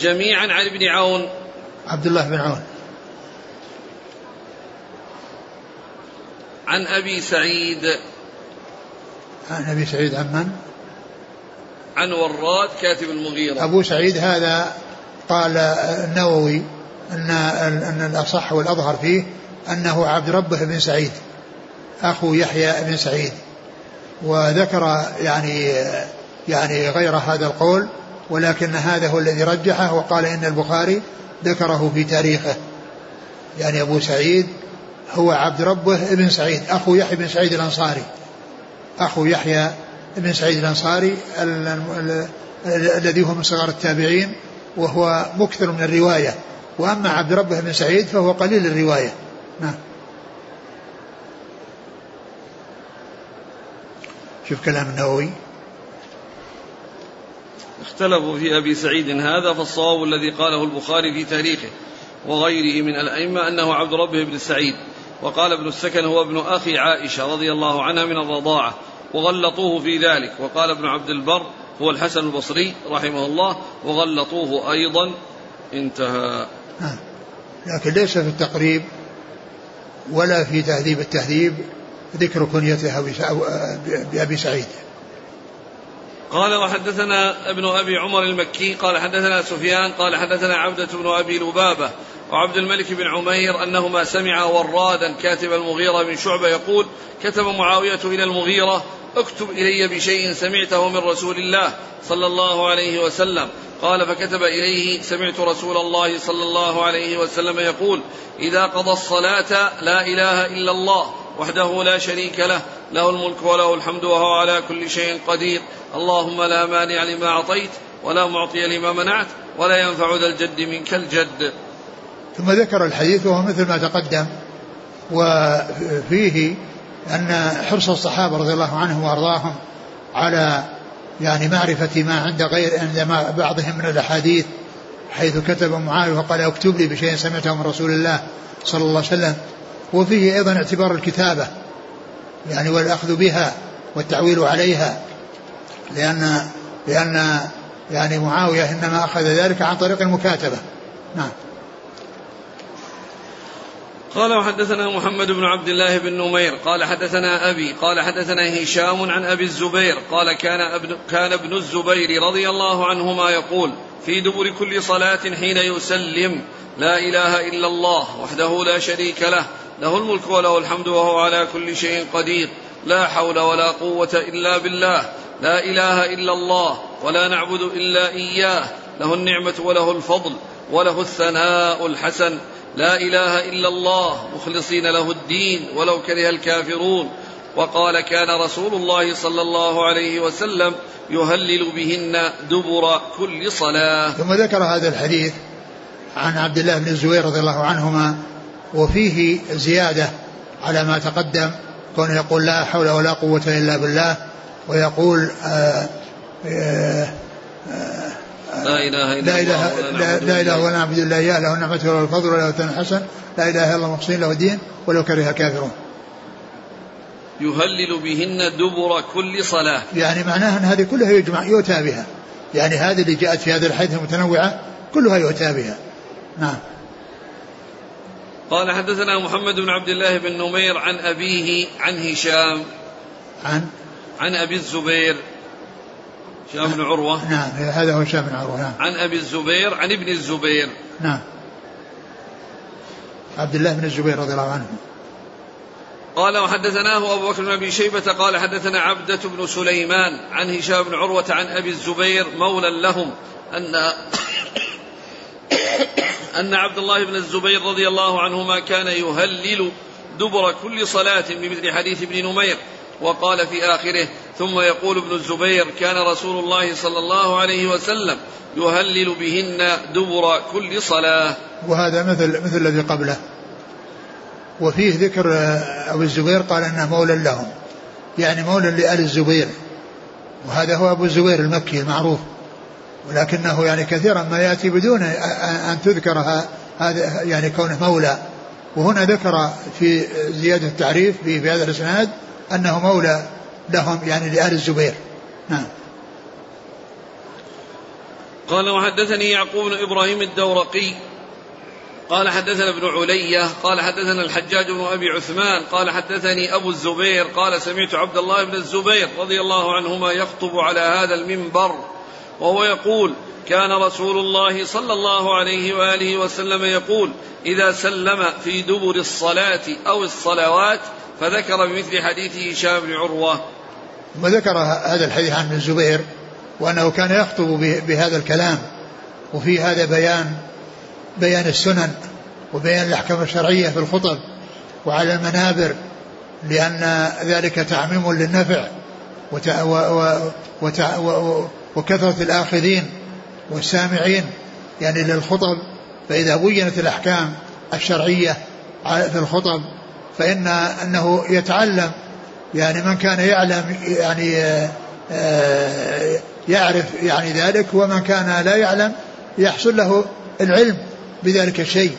جميعا عن ابن عون. عبد الله بن عون. عن أبي سعيد. عن أبي سعيد عن من؟ عن وراد كاتب المغيرة. أبو سعيد هذا قال النووي أن أن الأصح والأظهر فيه أنه عبد ربه بن سعيد أخو يحيى بن سعيد. وذكر يعني يعني غير هذا القول ولكن هذا هو الذي رجحه وقال إن البخاري ذكره في تاريخه. يعني أبو سعيد هو عبد ربه بن سعيد أخو يحيى بن سعيد الأنصاري. أخو يحيى بن سعيد الأنصاري الذي هو من صغار التابعين وهو مكثر من الرواية. وأما عبد ربه بن سعيد فهو قليل الرواية. نعم. شوف كلام النووي. اختلفوا في أبي سعيد هذا فالصواب الذي قاله البخاري في تاريخه وغيره من الأئمة أنه عبد ربه بن سعيد. وقال ابن السكن هو ابن أخي عائشة رضي الله عنها من الرضاعة وغلطوه في ذلك. وقال ابن عبد البر هو الحسن البصري رحمه الله وغلطوه أيضا. انتهى. لكن ليس في التقريب ولا في تهذيب التهذيب. ذكر كنيته بأبي سعيد. قال وحدثنا ابن أبي عمر المكي قال حدثنا سفيان قال حدثنا عبدة بن أبي لبابة وعبد الملك بن عمير أنهما سمعا ورادا كاتب المغيرة بن شعبة يقول كتب معاوية إلى المغيرة اكتب إلي بشيء سمعته من رسول الله صلى الله عليه وسلم. قال فكتب إليه سمعت رسول الله صلى الله عليه وسلم يقول إذا قضى الصلاة لا إله إلا الله. وحده لا شريك له له الملك وله الحمد وهو على كل شيء قدير. اللهم لا مانع لما أعطيت ولا معطي لما منعت ولا ينفع ذا الجد منك الجد. ثم ذكر الحديث وهو مثل ما تقدم وفيه أن حرص الصحابة رضي الله عنهم وأرضاهم على يعني معرفة ما عند غير عند بعضهم من الأحاديث حيث كتب معاوية وقال اكتب لي بشيء سمعته من رسول الله صلى الله عليه وسلم. وفيه أيضا اعتبار الكتابة يعني والأخذ بها والتعويل عليها لأن لأن يعني معاوية إنما أخذ ذلك عن طريق المكاتبة. نعم. قال وحدثنا محمد بن عبد الله بن نمير قال حدثنا أبي قال حدثنا هشام عن أبي الزبير قال كان أبن, كان ابن الزبير رضي الله عنهما يقول في دبر كل صلاة حين يسلم لا إله إلا الله وحده لا شريك له له الملك وله الحمد وهو على كل شيء قدير. لا حول ولا قوة إلا بالله. لا إله إلا الله ولا نعبد إلا إياه. له النعمة وله الفضل وله الثناء الحسن. لا إله إلا الله. مخلصين له الدين ولو كره الكافرون. وقال كان رسول الله صلى الله عليه وسلم يهلل بهن دبر كل صلاة. ثم ذكر هذا الحديث عن عبد الله بن الزبير رضي الله عنهما وفيه زيادة على ما تقدم كونه يقول لا حول ولا قوة إلا بالله ويقول آآ آآ لا إله إلا لا إله الله لا, لا إله ولا نعبد إلا إياه له النعمة وله الفضل وله الثناء الحسن لا إله إلا الله مخلصين له الدين ولو كره الكافرون. يهلل بهن دبر كل صلاة. يعني معناها أن هذه كلها يجمع يؤتى بها. يعني هذه اللي جاءت في هذه الحديث المتنوعة كلها يؤتى بها. نعم. قال حدثنا محمد بن عبد الله بن نمير عن أبيه عن هشام. عن؟ عن أبي الزبير. هشام بن عروة. نعم هذا هو هشام بن عروة نعم. عن أبي الزبير عن ابن الزبير. نعم. عبد الله بن الزبير رضي الله عنه. قال وحدثناه أبو بكر بن أبي شيبة قال حدثنا عبدة بن سليمان عن هشام بن عروة عن أبي الزبير مولى لهم أن أن عبد الله بن الزبير رضي الله عنهما كان يهلل دبر كل صلاة بمثل حديث ابن نمير وقال في آخره ثم يقول ابن الزبير كان رسول الله صلى الله عليه وسلم يهلل بهن دبر كل صلاة. وهذا مثل مثل الذي قبله. وفيه ذكر أبو الزبير قال أنه مولى لهم يعني مولى لآل الزبير. وهذا هو أبو الزبير المكي المعروف. ولكنه يعني كثيرا ما يأتي بدون أن تذكر هذا يعني كونه مولى. وهنا ذكر في زيادة التعريف في هذا الإسناد أنه مولى لهم يعني لآل الزبير. نعم. قال وحدثني يعقوب بن إبراهيم الدورقي. قال حدثنا ابن علية. قال حدثنا الحجاج بن أبي عثمان. قال حدثني أبو الزبير. قال سمعت عبد الله بن الزبير رضي الله عنهما يخطب على هذا المنبر. وهو يقول كان رسول الله صلى الله عليه وآله وسلم يقول إذا سلم في دبر الصلاة أو الصلوات فذكر بمثل حديث هشام بن عروة. وذكر هذا الحديث عن الزبير وأنه كان يخطب بهذا الكلام وفي هذا بيان بيان السنن وبيان الأحكام الشرعية في الخطب وعلى المنابر لأن ذلك تعميم للنفع وكثرة الآخذين والسامعين يعني للخطب فإذا بينت الأحكام الشرعية في الخطب فإن أنه يتعلم يعني من كان يعلم يعني آه، يعرف يعني ذلك ومن كان لا يعلم يحصل له العلم بذلك الشيء.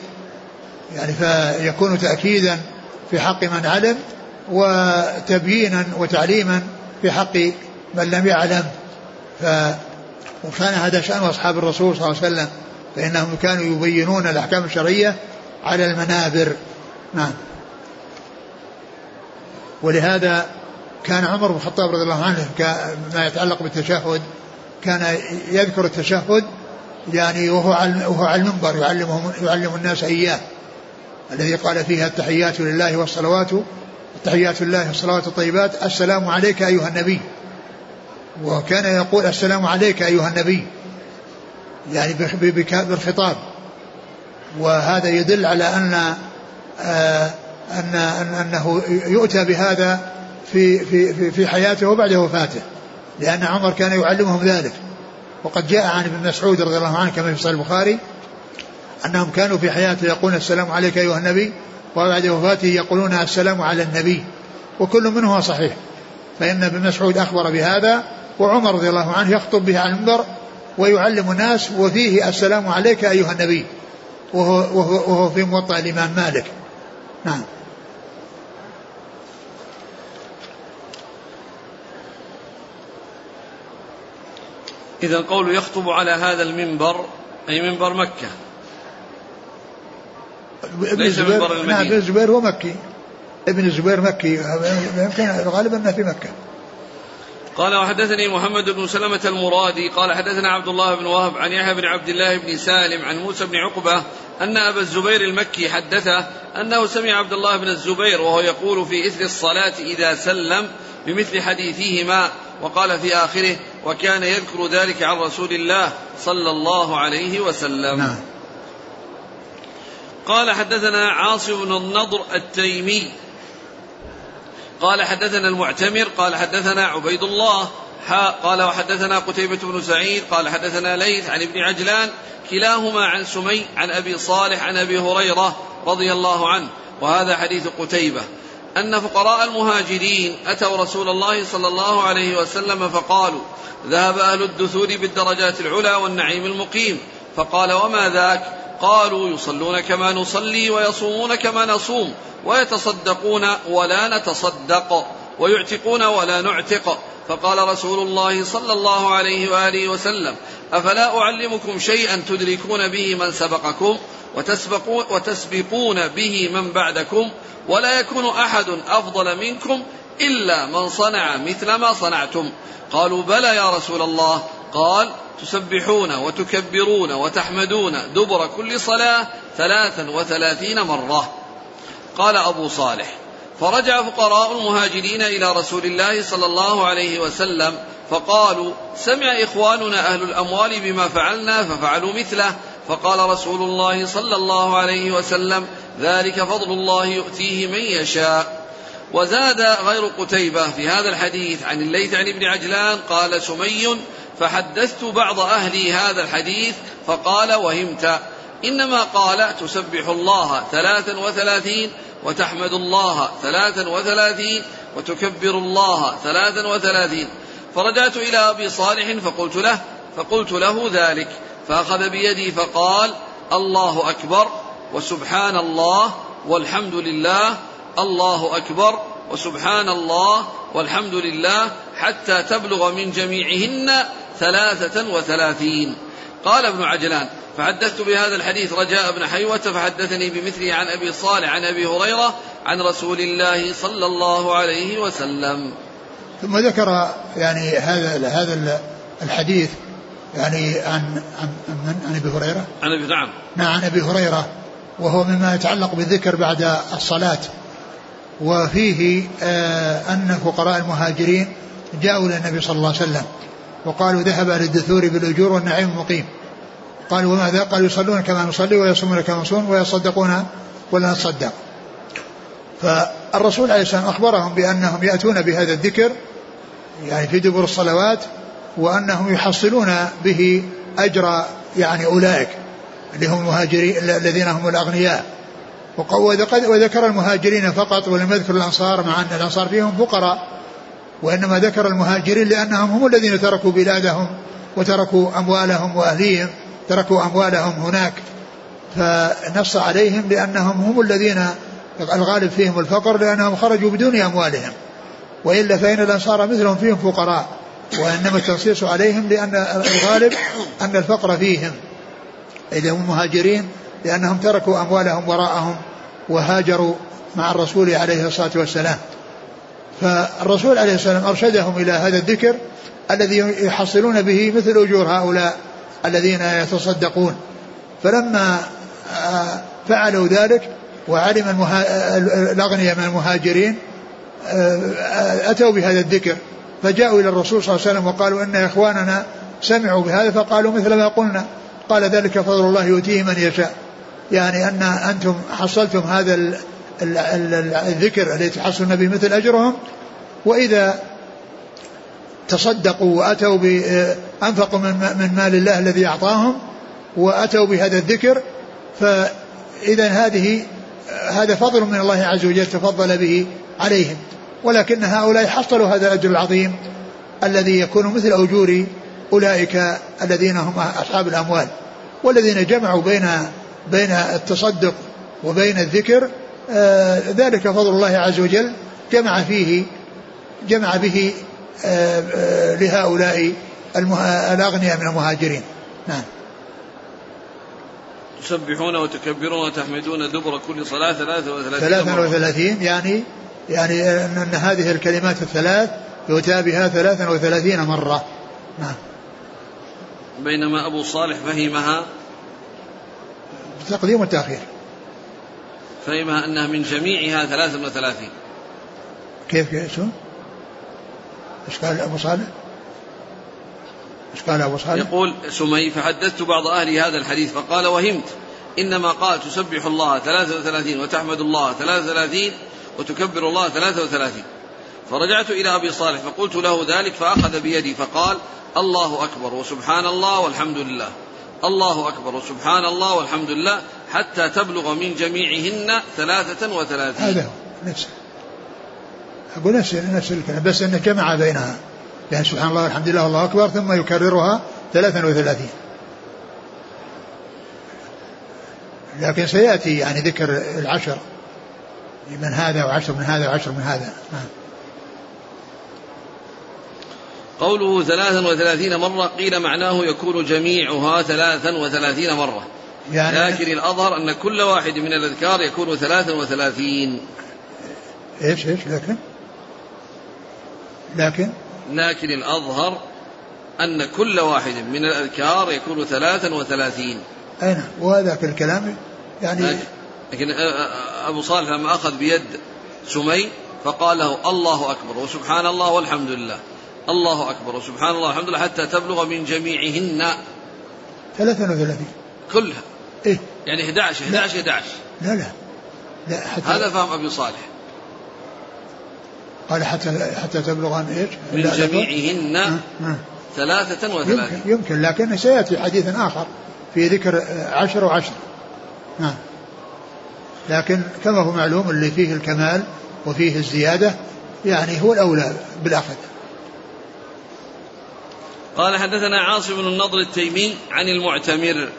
يعني فيكون تأكيدا في حق من علم وتبيينا وتعليما في حق من لم يعلم. ف وكان هذا شأن أصحاب الرسول صلى الله عليه وسلم فإنهم كانوا يبينون الأحكام الشرعية على المنابر. نعم. ولهذا كان عمر بن الخطاب رضي الله عنه ما يتعلق بالتشهد كان يذكر التشهد يعني وهو على وهو على المنبر يعلمهم يعلم الناس إياه. الذي قال فيها التحيات لله والصلوات التحيات لله والصلوات الطيبات السلام عليك أيها النبي. وكان يقول السلام عليك أيها النبي. يعني بالخطاب. وهذا يدل على آه أن أنه يؤتى بهذا في في في, في حياته وبعد وفاته. لأن عمر كان يعلمهم ذلك. وقد جاء عن ابن مسعود رضي الله عنه كما في صحيح البخاري أنهم كانوا في حياته يقولون السلام عليك أيها النبي وبعد وفاته يقولون السلام على النبي. وكل منهما صحيح. فإن ابن مسعود أخبر بهذا وعمر رضي الله عنه يخطب به على المنبر ويعلم الناس وفيه السلام عليك أيها النبي. وهو, وهو, وهو في موطأ الإمام مالك. نعم. إذا القول يخطب على هذا المنبر أي منبر مكة. ابن ليس منبر المدينة. نعم ابن الزبير هو مكي. ابن الزبير مكي. يمكن غالبا أنه في مكة. قال وحدثني محمد بن سلمة المرادي قال حدثنا عبد الله بن وهب عن يحيى بن عبد الله بن سالم عن موسى بن عقبة أن أبا الزبير المكي حدثه أنه سمع عبد الله بن الزبير وهو يقول في إثر الصلاة إذا سلم بمثل حديثهما وقال في آخره وكان يذكر ذلك عن رسول الله صلى الله عليه وسلم. نعم. قال حدثنا عاصم بن النضر التيمي قال حدثنا المعتمر قال حدثنا عبيد الله قال وحدثنا قتيبة بن سعيد قال حدثنا ليث عن ابن عجلان كلاهما عن سمي عن أبي صالح عن أبي هريرة رضي الله عنه وهذا حديث قتيبة. أن فقراء المهاجرين أتوا رسول الله صلى الله عليه وسلم فقالوا ذهب أهل الدثور بالدرجات العلى والنعيم المقيم. فقال وما ذاك؟ قالوا يصلون كما نصلي ويصومون كما نصوم ويتصدقون ولا نتصدق ويعتقون ولا نعتق. فقال رسول الله صلى الله عليه وآله وسلم أفلا أعلمكم شيئا تدركون به من سبقكم وتسبقون, به من بعدكم ولا يكون أحد أفضل منكم إلا من صنع مثل ما صنعتم. قالوا بلى يا رسول الله قال تسبحون وتكبرون وتحمدون دبر كل صلاة ثلاثا وثلاثين مرة. قال أبو صالح فرجع فقراء المهاجرين إلى رسول الله صلى الله عليه وسلم فقالوا سمع إخواننا أهل الأموال بما فعلنا ففعلوا مثله. فقال رسول الله صلى الله عليه وسلم ذلك فضل الله يؤتيه من يشاء. وزاد غير قتيبة في هذا الحديث عن الليث عن ابن عجلان قال سمي فحدثت بعض أهلي هذا الحديث فقال وهمت. إنما قال تسبح الله ثلاثا وثلاثين وتحمد الله ثلاثا وثلاثين وتكبر الله ثلاثا وثلاثين. فرجعت إلى أبي صالح فقلت له فقلت له ذلك. فأخذ بيدي فقال الله أكبر وسبحان الله والحمد لله الله أكبر وسبحان الله والحمد لله حتى تبلغ من جميعهن ثلاثة وثلاثين. قال ابن عجلان فحدثت بهذا الحديث رجاء بن حيوة فحدثني بمثله عن أبي صالح عن أبي هريرة عن رسول الله صلى الله عليه وسلم. ثم ذكر يعني هذا هذا الحديث يعني عن عن عن, عن أبي هريرة. عن أبي نعم. نعم عن أبي هريرة وهو مما يتعلق بالذكر بعد الصلاة. وفيه آه ان فقراء المهاجرين جاءوا إلى النبي صلى الله عليه وسلم. وقالوا ذهب أهل الدثور بالأجور والنعيم المقيم قالوا وماذا؟ قالوا يصلون كما نصلي ويصومون كما نصوم ويصدقون ولا نتصدق. فالرسول عليه السلام أخبرهم بأنهم يأتون بهذا الذكر يعني في دبر الصلوات وأنهم يحصلون به أجر يعني أولئك اللي هم المهاجرين الذين هم الأغنياء وذكر المهاجرين فقط ولم يذكر الأنصار مع أن الأنصار فيهم فقراء وإنما ذكر المهاجرين لأنهم هم الذين تركوا بلادهم وتركوا أموالهم وأهليهم تركوا أموالهم هناك. فنص عليهم لأنهم هم الذين الغالب فيهم الفقر لأنهم خرجوا بدون أموالهم. وإلا فإن الأنصار مثلهم فيهم فقراء. وإنما التنصيص عليهم لأن الغالب أن الفقر فيهم. إذا هم مهاجرين لأنهم تركوا أموالهم وراءهم وهاجروا مع الرسول عليه الصلاة والسلام. فالرسول عليه الصلاة والسلام أرشدهم إلى هذا الذكر الذي يحصلون به مثل أجور هؤلاء الذين يتصدقون. فلما آه، فعلوا ذلك وعلم المها... الأغنياء من المهاجرين آه، أتوا بهذا الذكر. فجاءوا إلى الرسول صلى الله عليه وسلم وقالوا إن إخواننا سمعوا بهذا فقالوا مثل ما قلنا. قال ذلك فضل الله يؤتيه من يشاء. يعني أن أنتم حصلتم هذا الذكر الذي تحصلون به مثل أجرهم وإذا تصدقوا وأتوا أنفقوا من مال الله الذي أعطاهم وأتوا بهذا الذكر فإذا هذه هذا فضل من الله عز وجل تفضل به عليهم. ولكن هؤلاء حصلوا هذا الأجر العظيم الذي يكون مثل أجور أولئك الذين هم أصحاب الأموال والذين جمعوا بين بين التصدق وبين الذكر ذلك فضل الله عز وجل جمع فيه جمع به آه، آه، لهؤلاء الأغنياء من المهاجرين. نعم. تسبحون وتكبرون وتحمدون دبر كل صلاة ثلاثة وثلاثين ثلاثة وثلاثين يعني يعني أن هذه الكلمات الثلاث يؤتى بها ثلاثا وثلاثين مرة. نعم. بينما أبو صالح فهمها بتقديم والتأخير فهمها أنها من جميعها ثلاثة وثلاثين كيف شو؟ إيش قال أبو صالح؟ إيش قال أبو صالح؟ يقول سمي فحدثت بعض أهل هذا الحديث فقال وهمت إنما قال تسبح الله 33 وتحمد الله 33 وتكبر الله 33 فرجعت إلى أبي صالح فقلت له ذلك فأخذ بيدي فقال الله أكبر وسبحان الله والحمد لله الله أكبر وسبحان الله والحمد لله حتى تبلغ من جميعهن ثلاثة وثلاثين. هذا هو نفسه. أقول نفس نفس الكلام بس أنه جمع بينها. يعني سبحان الله والحمد لله والله أكبر ثم يكررها ثلاثا وثلاثين. لكن سيأتي يعني ذكر العشر. من هذا وعشر من هذا وعشر من هذا. قوله ثلاثا وثلاثين مرة قيل معناه يكون جميعها ثلاثا وثلاثين مرة. يعني لكن الأظهر أن كل واحد من الأذكار يكون ثلاثا وثلاثين. إيش إيش لكن؟ لكن؟ لكن الأظهر أن كل واحد من الأذكار يكون ثلاثا وثلاثين. أي نعم وهذاك الكلام؟ يعني لكن أبو صالح لما أخذ بيد سمي فقال له الله أكبر وسبحان الله والحمد لله. الله أكبر وسبحان الله والحمد لله حتى تبلغ من جميعهن 33 كلها. إيه. يعني 11 11 11 لا لا. لا حتى هذا فهم أبي صالح. قال حتى حتى تبلغ إيش؟ من جميعهن ثلاثة وثلاثين. يمكن, يمكن لكن سيأتي حديث آخر في ذكر عشر وعشر. نعم لكن كما هو معلوم اللي فيه الكمال وفيه الزيادة يعني هو الأولى بالأخذ. قال حدثنا عاصم بن النضر التيمي عن المعتمر.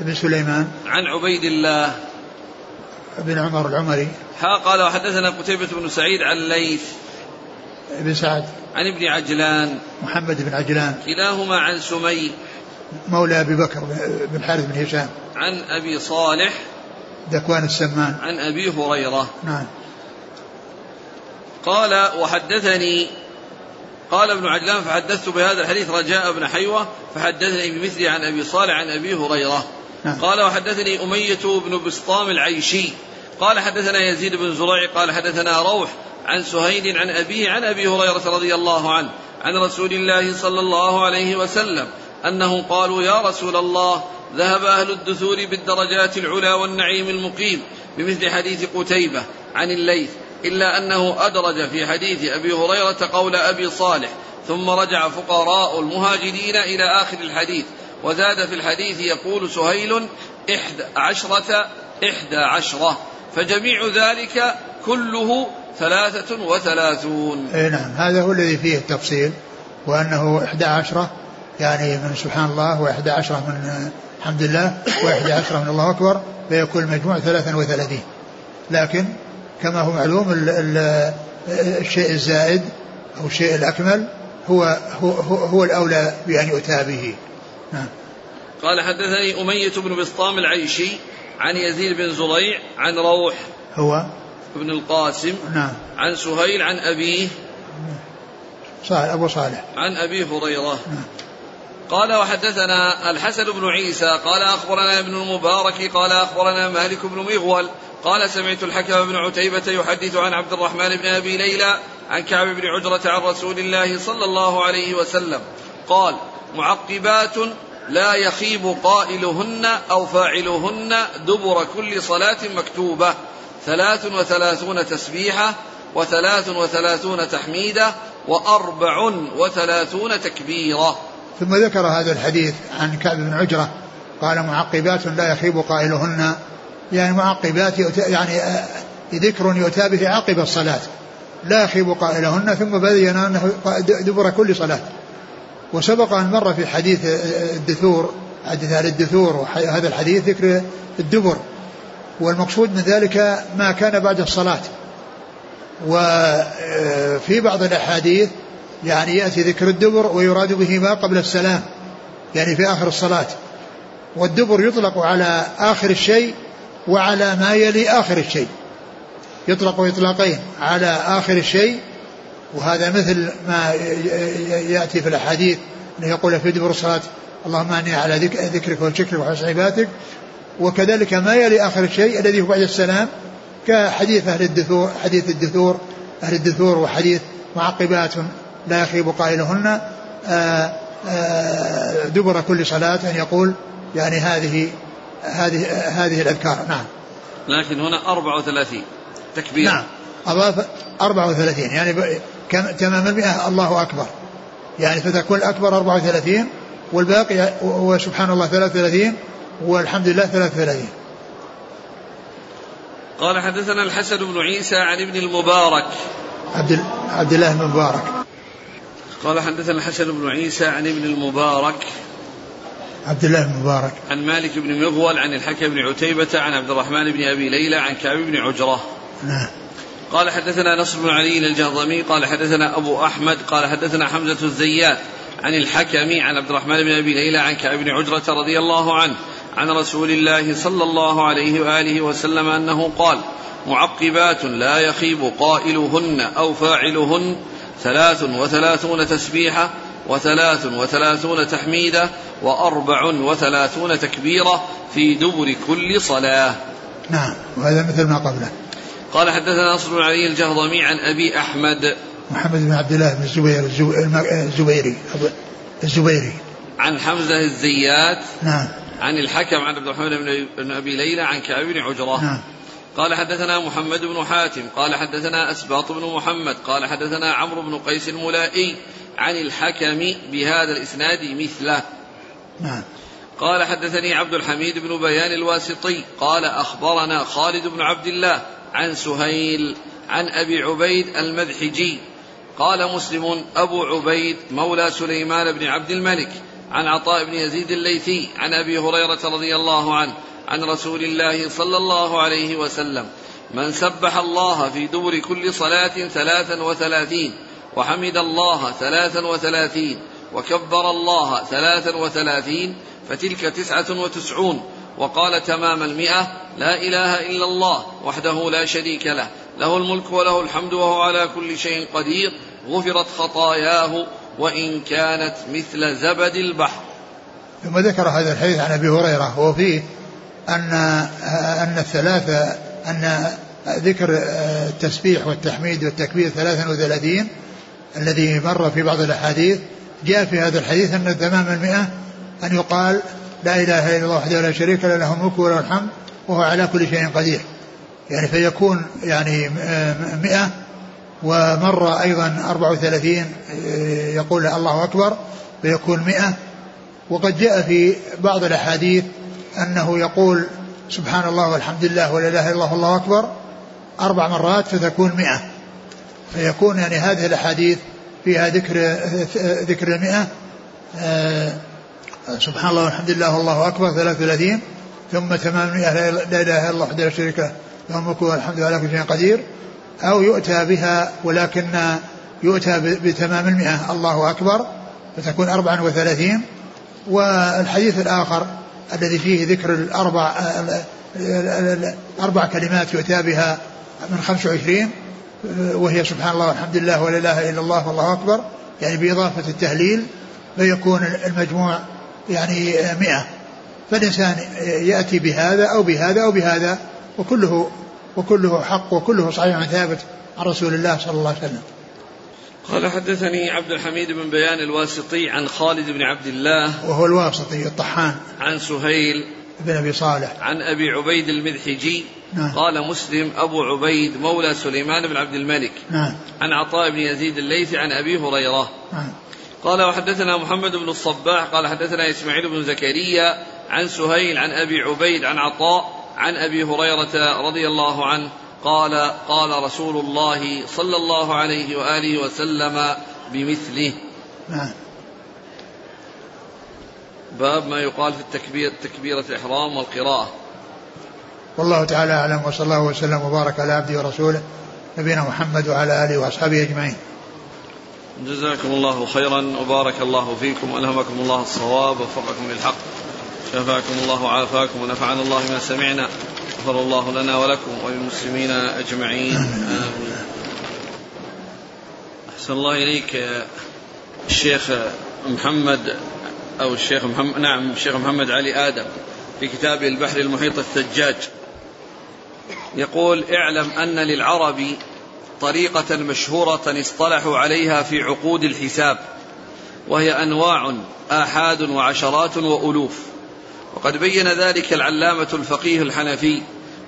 ابن سليمان عن عبيد الله بن عمر العمري. ها قال وحدثنا قتيبة بن سعيد عن ليث بن سعد. عن ابن عجلان. محمد بن عجلان. كلاهما عن سمي. مولى أبي بكر بن حارث بن هشام. عن أبي صالح. ذكوان السمان. عن أبي هريرة. نعم. قال وحدثني قال ابن عجلان فحدثت بهذا الحديث رجاء بن حيوة فحدثني بمثله عن أبي صالح عن أبي هريرة. نعم. قال وحدثني أمية بن بسطام العيشي قال حدثنا يزيد بن زريع قال حدثنا روح عن سهيل عن أبيه عن أبي هريرة رضي الله عنه عن رسول الله صلى الله عليه وسلم أنه قالوا يا رسول الله ذهب أهل الدثور بالدرجات العلى والنعيم المقيم بمثل حديث قتيبة عن الليث إلا أنه أدرج في حديث أبي هريرة قول أبي صالح ثم رجع فقراء المهاجرين إلى آخر الحديث وزاد في الحديث يقول سهيل إحدى عشرة إحدى عشرة. فجميع ذلك كله ثلاثة وثلاثون. أي نعم هذا هو الذي فيه التفصيل وأنه إحدى عشرة يعني من سبحان الله وإحدى عشرة من الحمد لله وإحدى عشرة من الله أكبر فيكون المجموع ثلاثا وثلاثين. لكن كما هو معلوم ال ال الشيء الزائد أو الشيء الأكمل هو هو, هو, هو الأولى بأن يؤتى به. نعم قال حدثني أمية بن بسطام العيشي عن يزيد بن زريع عن روح هو؟ ابن القاسم نعم. عن سهيل عن أبيه صالح أبو صالح. عن أبي هريرة. نعم. قال وحدثنا الحسن بن عيسى قال أخبرنا ابن المبارك قال أخبرنا مالك بن مغول قال سمعت الحكم بن عتيبة يحدث عن عبد الرحمن بن أبي ليلى عن كعب بن عجرة عن رسول الله صلى الله عليه وسلم. قال معقبات لا يخيب قائلهن أو فاعلهن دبر كل صلاة مكتوبة. ثلاث وثلاثون تسبيحة وثلاث وثلاثون تحميدة وأربع وثلاثون تكبيرة. ثم ذكر هذا الحديث عن كعب بن عجرة قال معقبات لا يخيب قائلهن. يعني معقبات يعني آه، ذكر يؤتى به عقب الصلاة. لا يخيب قائلهن ثم بين أنه دبر كل صلاة. وسبق أن مر في حديث الدثور حديث أهل الدثور وهذا الحديث ذكر الدبر. والمقصود من ذلك ما كان بعد الصلاة. وفي آه، بعض الأحاديث يعني يأتي ذكر الدبر ويراد به ما قبل السلام يعني في آخر الصلاة. والدبر يطلق على آخر الشيء وعلى ما يلي آخر الشيء. يطلق إطلاقين على آخر الشيء وهذا مثل ما يأتي في الأحاديث أنه يقول في دبر الصلاة اللهم أني على ذكرك وشكرك وحسن عبادتك. وكذلك ما يلي آخر الشيء الذي هو بعد السلام كحديث أهل الدثور حديث الدثور أهل الدثور وحديث معقبات لا يخيب قائلهن آه، آه، دبر كل صلاة أن يقول يعني هذه هذه هذه الأذكار. نعم. لكن هنا 34 تكبير. نعم. أضاف 34 يعني تمام المئة الله أكبر. يعني فتكون الأكبر 34 والباقي وسبحان الله 33 والحمد لله 33 قال حدثنا الحسن بن عيسى عن ابن المبارك. عبد عبد الله بن مبارك. قال حدثنا الحسن بن عيسى عن ابن المبارك. عبد الله بن مبارك. عن مالك بن مغول عن الحكم بن عتيبة عن عبد الرحمن بن أبي ليلى عن كعب بن عجرة. نعم. قال حدثنا نصر بن علي الجهضمي قال حدثنا أبو أحمد قال حدثنا حمزة الزيات عن الحكم عن عبد الرحمن بن أبي ليلى عن كعب بن عجرة رضي الله عنه عن رسول الله صلى الله عليه وآله وسلم أنه قال معقبات لا يخيب قائلهن أو فاعلهن ثلاث وثلاثون تسبيحة وثلاث وثلاثون تحميدة وأربع وثلاثون تكبيرة في دبر كل صلاة. نعم وهذا مثل ما قبله. قال حدثنا نصر بن علي الجهضمي عن أبي أحمد. محمد بن عبد الله بن الزبير الزبيري الزبيري عن حمزة الزيات. نعم. عن الحكم عن عبد الرحمن بن أبي ليلى عن كعب بن عجرة. نعم. قال حدثنا محمد بن حاتم. قال حدثنا أسباط بن محمد. قال حدثنا عمرو بن قيس الملائي عن الحكم بهذا الإسناد مثله. نعم. قال حدثني عبد الحميد بن بيان الواسطي. قال أخبرنا خالد بن عبد الله عن سهيل عن أبي عبيد المذحجي. قال مسلم أبو عبيد مولى سليمان بن عبد الملك عن عطاء بن يزيد الليثي عن أبي هريرة رضي الله عنه عن رسول الله صلى الله عليه وسلم. من سبح الله في دبر كل صلاة ثلاثا وثلاثين وحمد الله ثلاثا وثلاثين وكبر الله ثلاثا وثلاثين فتلك تسعة وتسعون وقال تمام المئة لا إله إلا الله وحده لا شريك له له الملك وله الحمد وهو على كل شيء قدير غفرت خطاياه وإن كانت مثل زبد البحر. ثم ذكر هذا الحديث عن أبي هريرة وفيه أن أن الثلاثة أن ذكر التسبيح والتحميد والتكبير 33 الذي مر في بعض الأحاديث جاء في هذا الحديث أن تمام المئة أن يقال لا إله إلا الله وحده لا شريك له له الملك وله الحمد وهو على كل شيء قدير. يعني فيكون يعني مئة ومر أيضا 34 يقول الله أكبر فيكون مئة. وقد جاء في بعض الأحاديث أنه يقول سبحان الله والحمد لله ولا إله إلا الله والله أكبر أربع مرات فتكون مئة. فيكون يعني هذه الأحاديث فيها ذكر ذكر المئة سبحان الله والحمد لله والله أكبر 33 ثم تمام المئة لا إله إلا الله وحده لا شريك له له الملك والحمد على كل شيء قدير. أو يؤتى بها ولكن يؤتى بتمام المئة الله أكبر فتكون أربعا وثلاثين. والحديث الآخر الذي فيه ذكر الأربع أربع كلمات يؤتى بها من خمس وعشرين وهي سبحان الله والحمد لله ولا إله إلا الله والله أكبر يعني بإضافة التهليل فيكون المجموع يعني مئة. فالإنسان يأتي بهذا أو بهذا أو بهذا وكله وكله حق وكله صحيح ثابت عن رسول الله صلى الله عليه وسلم. قال حدثني عبد الحميد بن بيان الواسطي عن خالد بن عبد الله وهو الواسطي الطحان عن سهيل بن أبي صالح عن أبي عبيد المذحجي نعم. قال مسلم أبو عبيد مولى سليمان بن عبد الملك نعم. عن عطاء بن يزيد الليثي عن أبي هريرة نعم. قال وحدثنا محمد بن الصباح قال حدثنا إسماعيل بن زكريا عن سهيل عن أبي عبيد عن عطاء عن أبي هريرة رضي الله عنه قال قال رسول الله صلى الله عليه وآله وسلم بمثله. نعم. باب ما يقال في التكبير تكبيرة الإحرام والقراءة. والله تعالى أعلم وصلى الله وسلم وبارك على عبده ورسوله نبينا محمد وعلى آله وأصحابه أجمعين. جزاكم الله خيرا وبارك الله فيكم ألهمكم الله الصواب ووفقكم للحق. شفاكم الله وعافاكم ونفعنا الله ما سمعنا. غفر الله لنا ولكم وللمسلمين أجمعين. آمين. أحسن الله إليك الشيخ محمد أو الشيخ محمد نعم الشيخ محمد علي آدم في كتابه البحر المحيط الثجاج. يقول اعلم أن للعرب طريقة مشهورة اصطلحوا عليها في عقود الحساب وهي أنواع آحاد وعشرات وألوف. وقد بين ذلك العلامة الفقيه الحنفي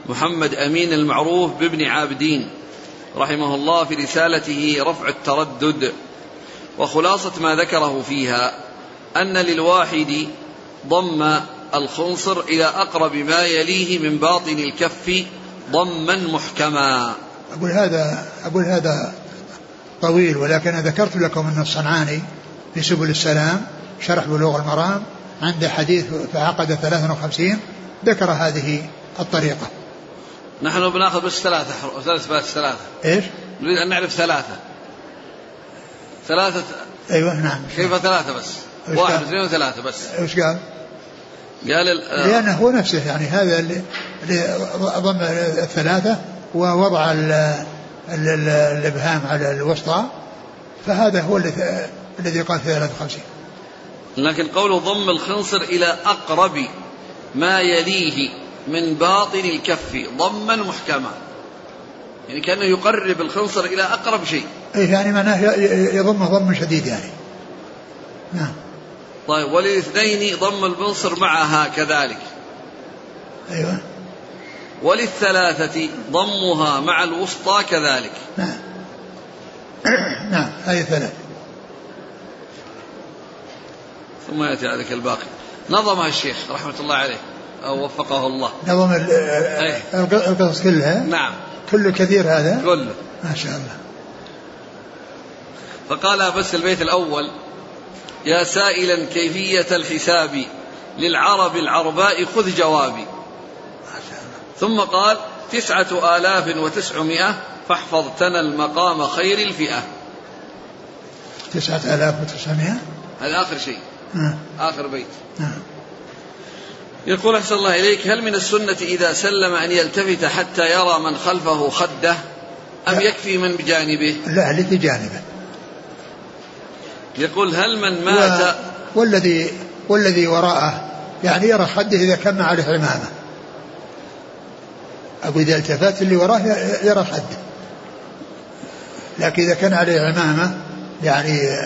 محمد أمين المعروف بابن عابدين رحمه الله في رسالته رفع التردد. وخلاصة ما ذكره فيها أن للواحد ضم الخنصر إلى أقرب ما يليه من باطن الكف ضما محكما. أقول هذا أقول هذا طويل ولكن ذكرت لكم أن الصنعاني في سبل السلام شرح بلوغ المرام عند حديث فعقد 53 ذكر هذه الطريقة نحن بناخذ بس ثلاثة ثلاث بس ثلاثة إيش؟ نريد أن نعرف ثلاثة ثلاثة أيوه نعم كيف ثلاثة بس؟ واحد اثنين وثلاثة بس إيش قال؟ قال لأنه هو نفسه يعني هذا اللي, اللي ضم الثلاثة ووضع الإبهام على الوسطى فهذا هو الذي قال 53 لكن قوله ضم الخنصر إلى أقرب ما يليه من باطن الكف ضما محكما. يعني كأنه يقرب الخنصر إلى أقرب شيء. إيه يعني معناه يضمه ضم شديد يعني. نعم. طيب وللاثنين ضم البنصر معها كذلك. أيوة. وللثلاثة ضمها مع الوسطى كذلك. نعم. نعم هذه ثلاث ثم يأتي عليك الباقي. نظمها الشيخ رحمة الله عليه أو وفقه الله. نظم القصص كلها؟ نعم. كله كثير هذا؟ كله. ما شاء الله. فقال بس البيت الأول يا سائلا كيفية الحساب للعرب العرباء خذ جوابي. ثم قال تسعة آلاف وتسعمائة فاحفظ تنا المقام خير الفئة. تسعة آلاف وتسعمائة؟ هذا آخر شيء. نعم. آخر بيت. نعم. يقول أحسن الله إليك هل من السنة إذا سلم أن يلتفت حتى يرى من خلفه خده؟ أم يكفي من بجانبه؟ لا اللي في جانبه يقول هل من مات؟ و... والذي والذي وراءه يعني يرى خده إذا كان عليه عمامة. أقول إذا التفت اللي وراه يرى خده لكن إذا كان عليه عمامة يعني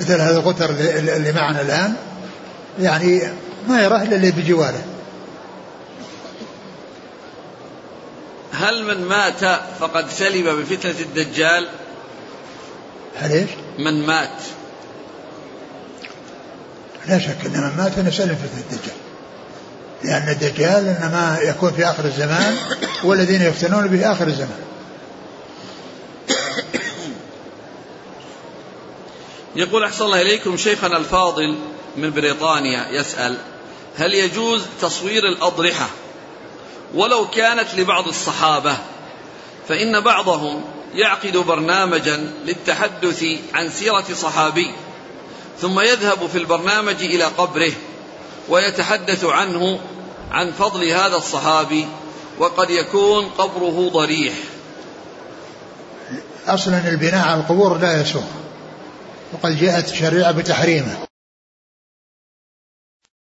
مثل هذا القطر اللي معنا الآن يعني ما يراه إلا اللي بجواره هل من مات فقد سلم بفتنة الدجال؟ هل إيش؟ من مات. لا شك إن من مات نسلم فتنة الدجال. لأن الدجال إنما يكون في آخر الزمان والذين يفتنون به آخر الزمان. يقول أحسن الله إليكم شيخنا الفاضل من بريطانيا يسأل هل يجوز تصوير الأضرحة؟ ولو كانت لبعض الصحابة فإن بعضهم يعقد برنامجا للتحدث عن سيرة صحابي ثم يذهب في البرنامج إلى قبره. ويتحدث عنه عن فضل هذا الصحابي وقد يكون قبره ضريح. أصلا البناء على القبور لا يسوغ وقد جاءت الشريعة بتحريمه.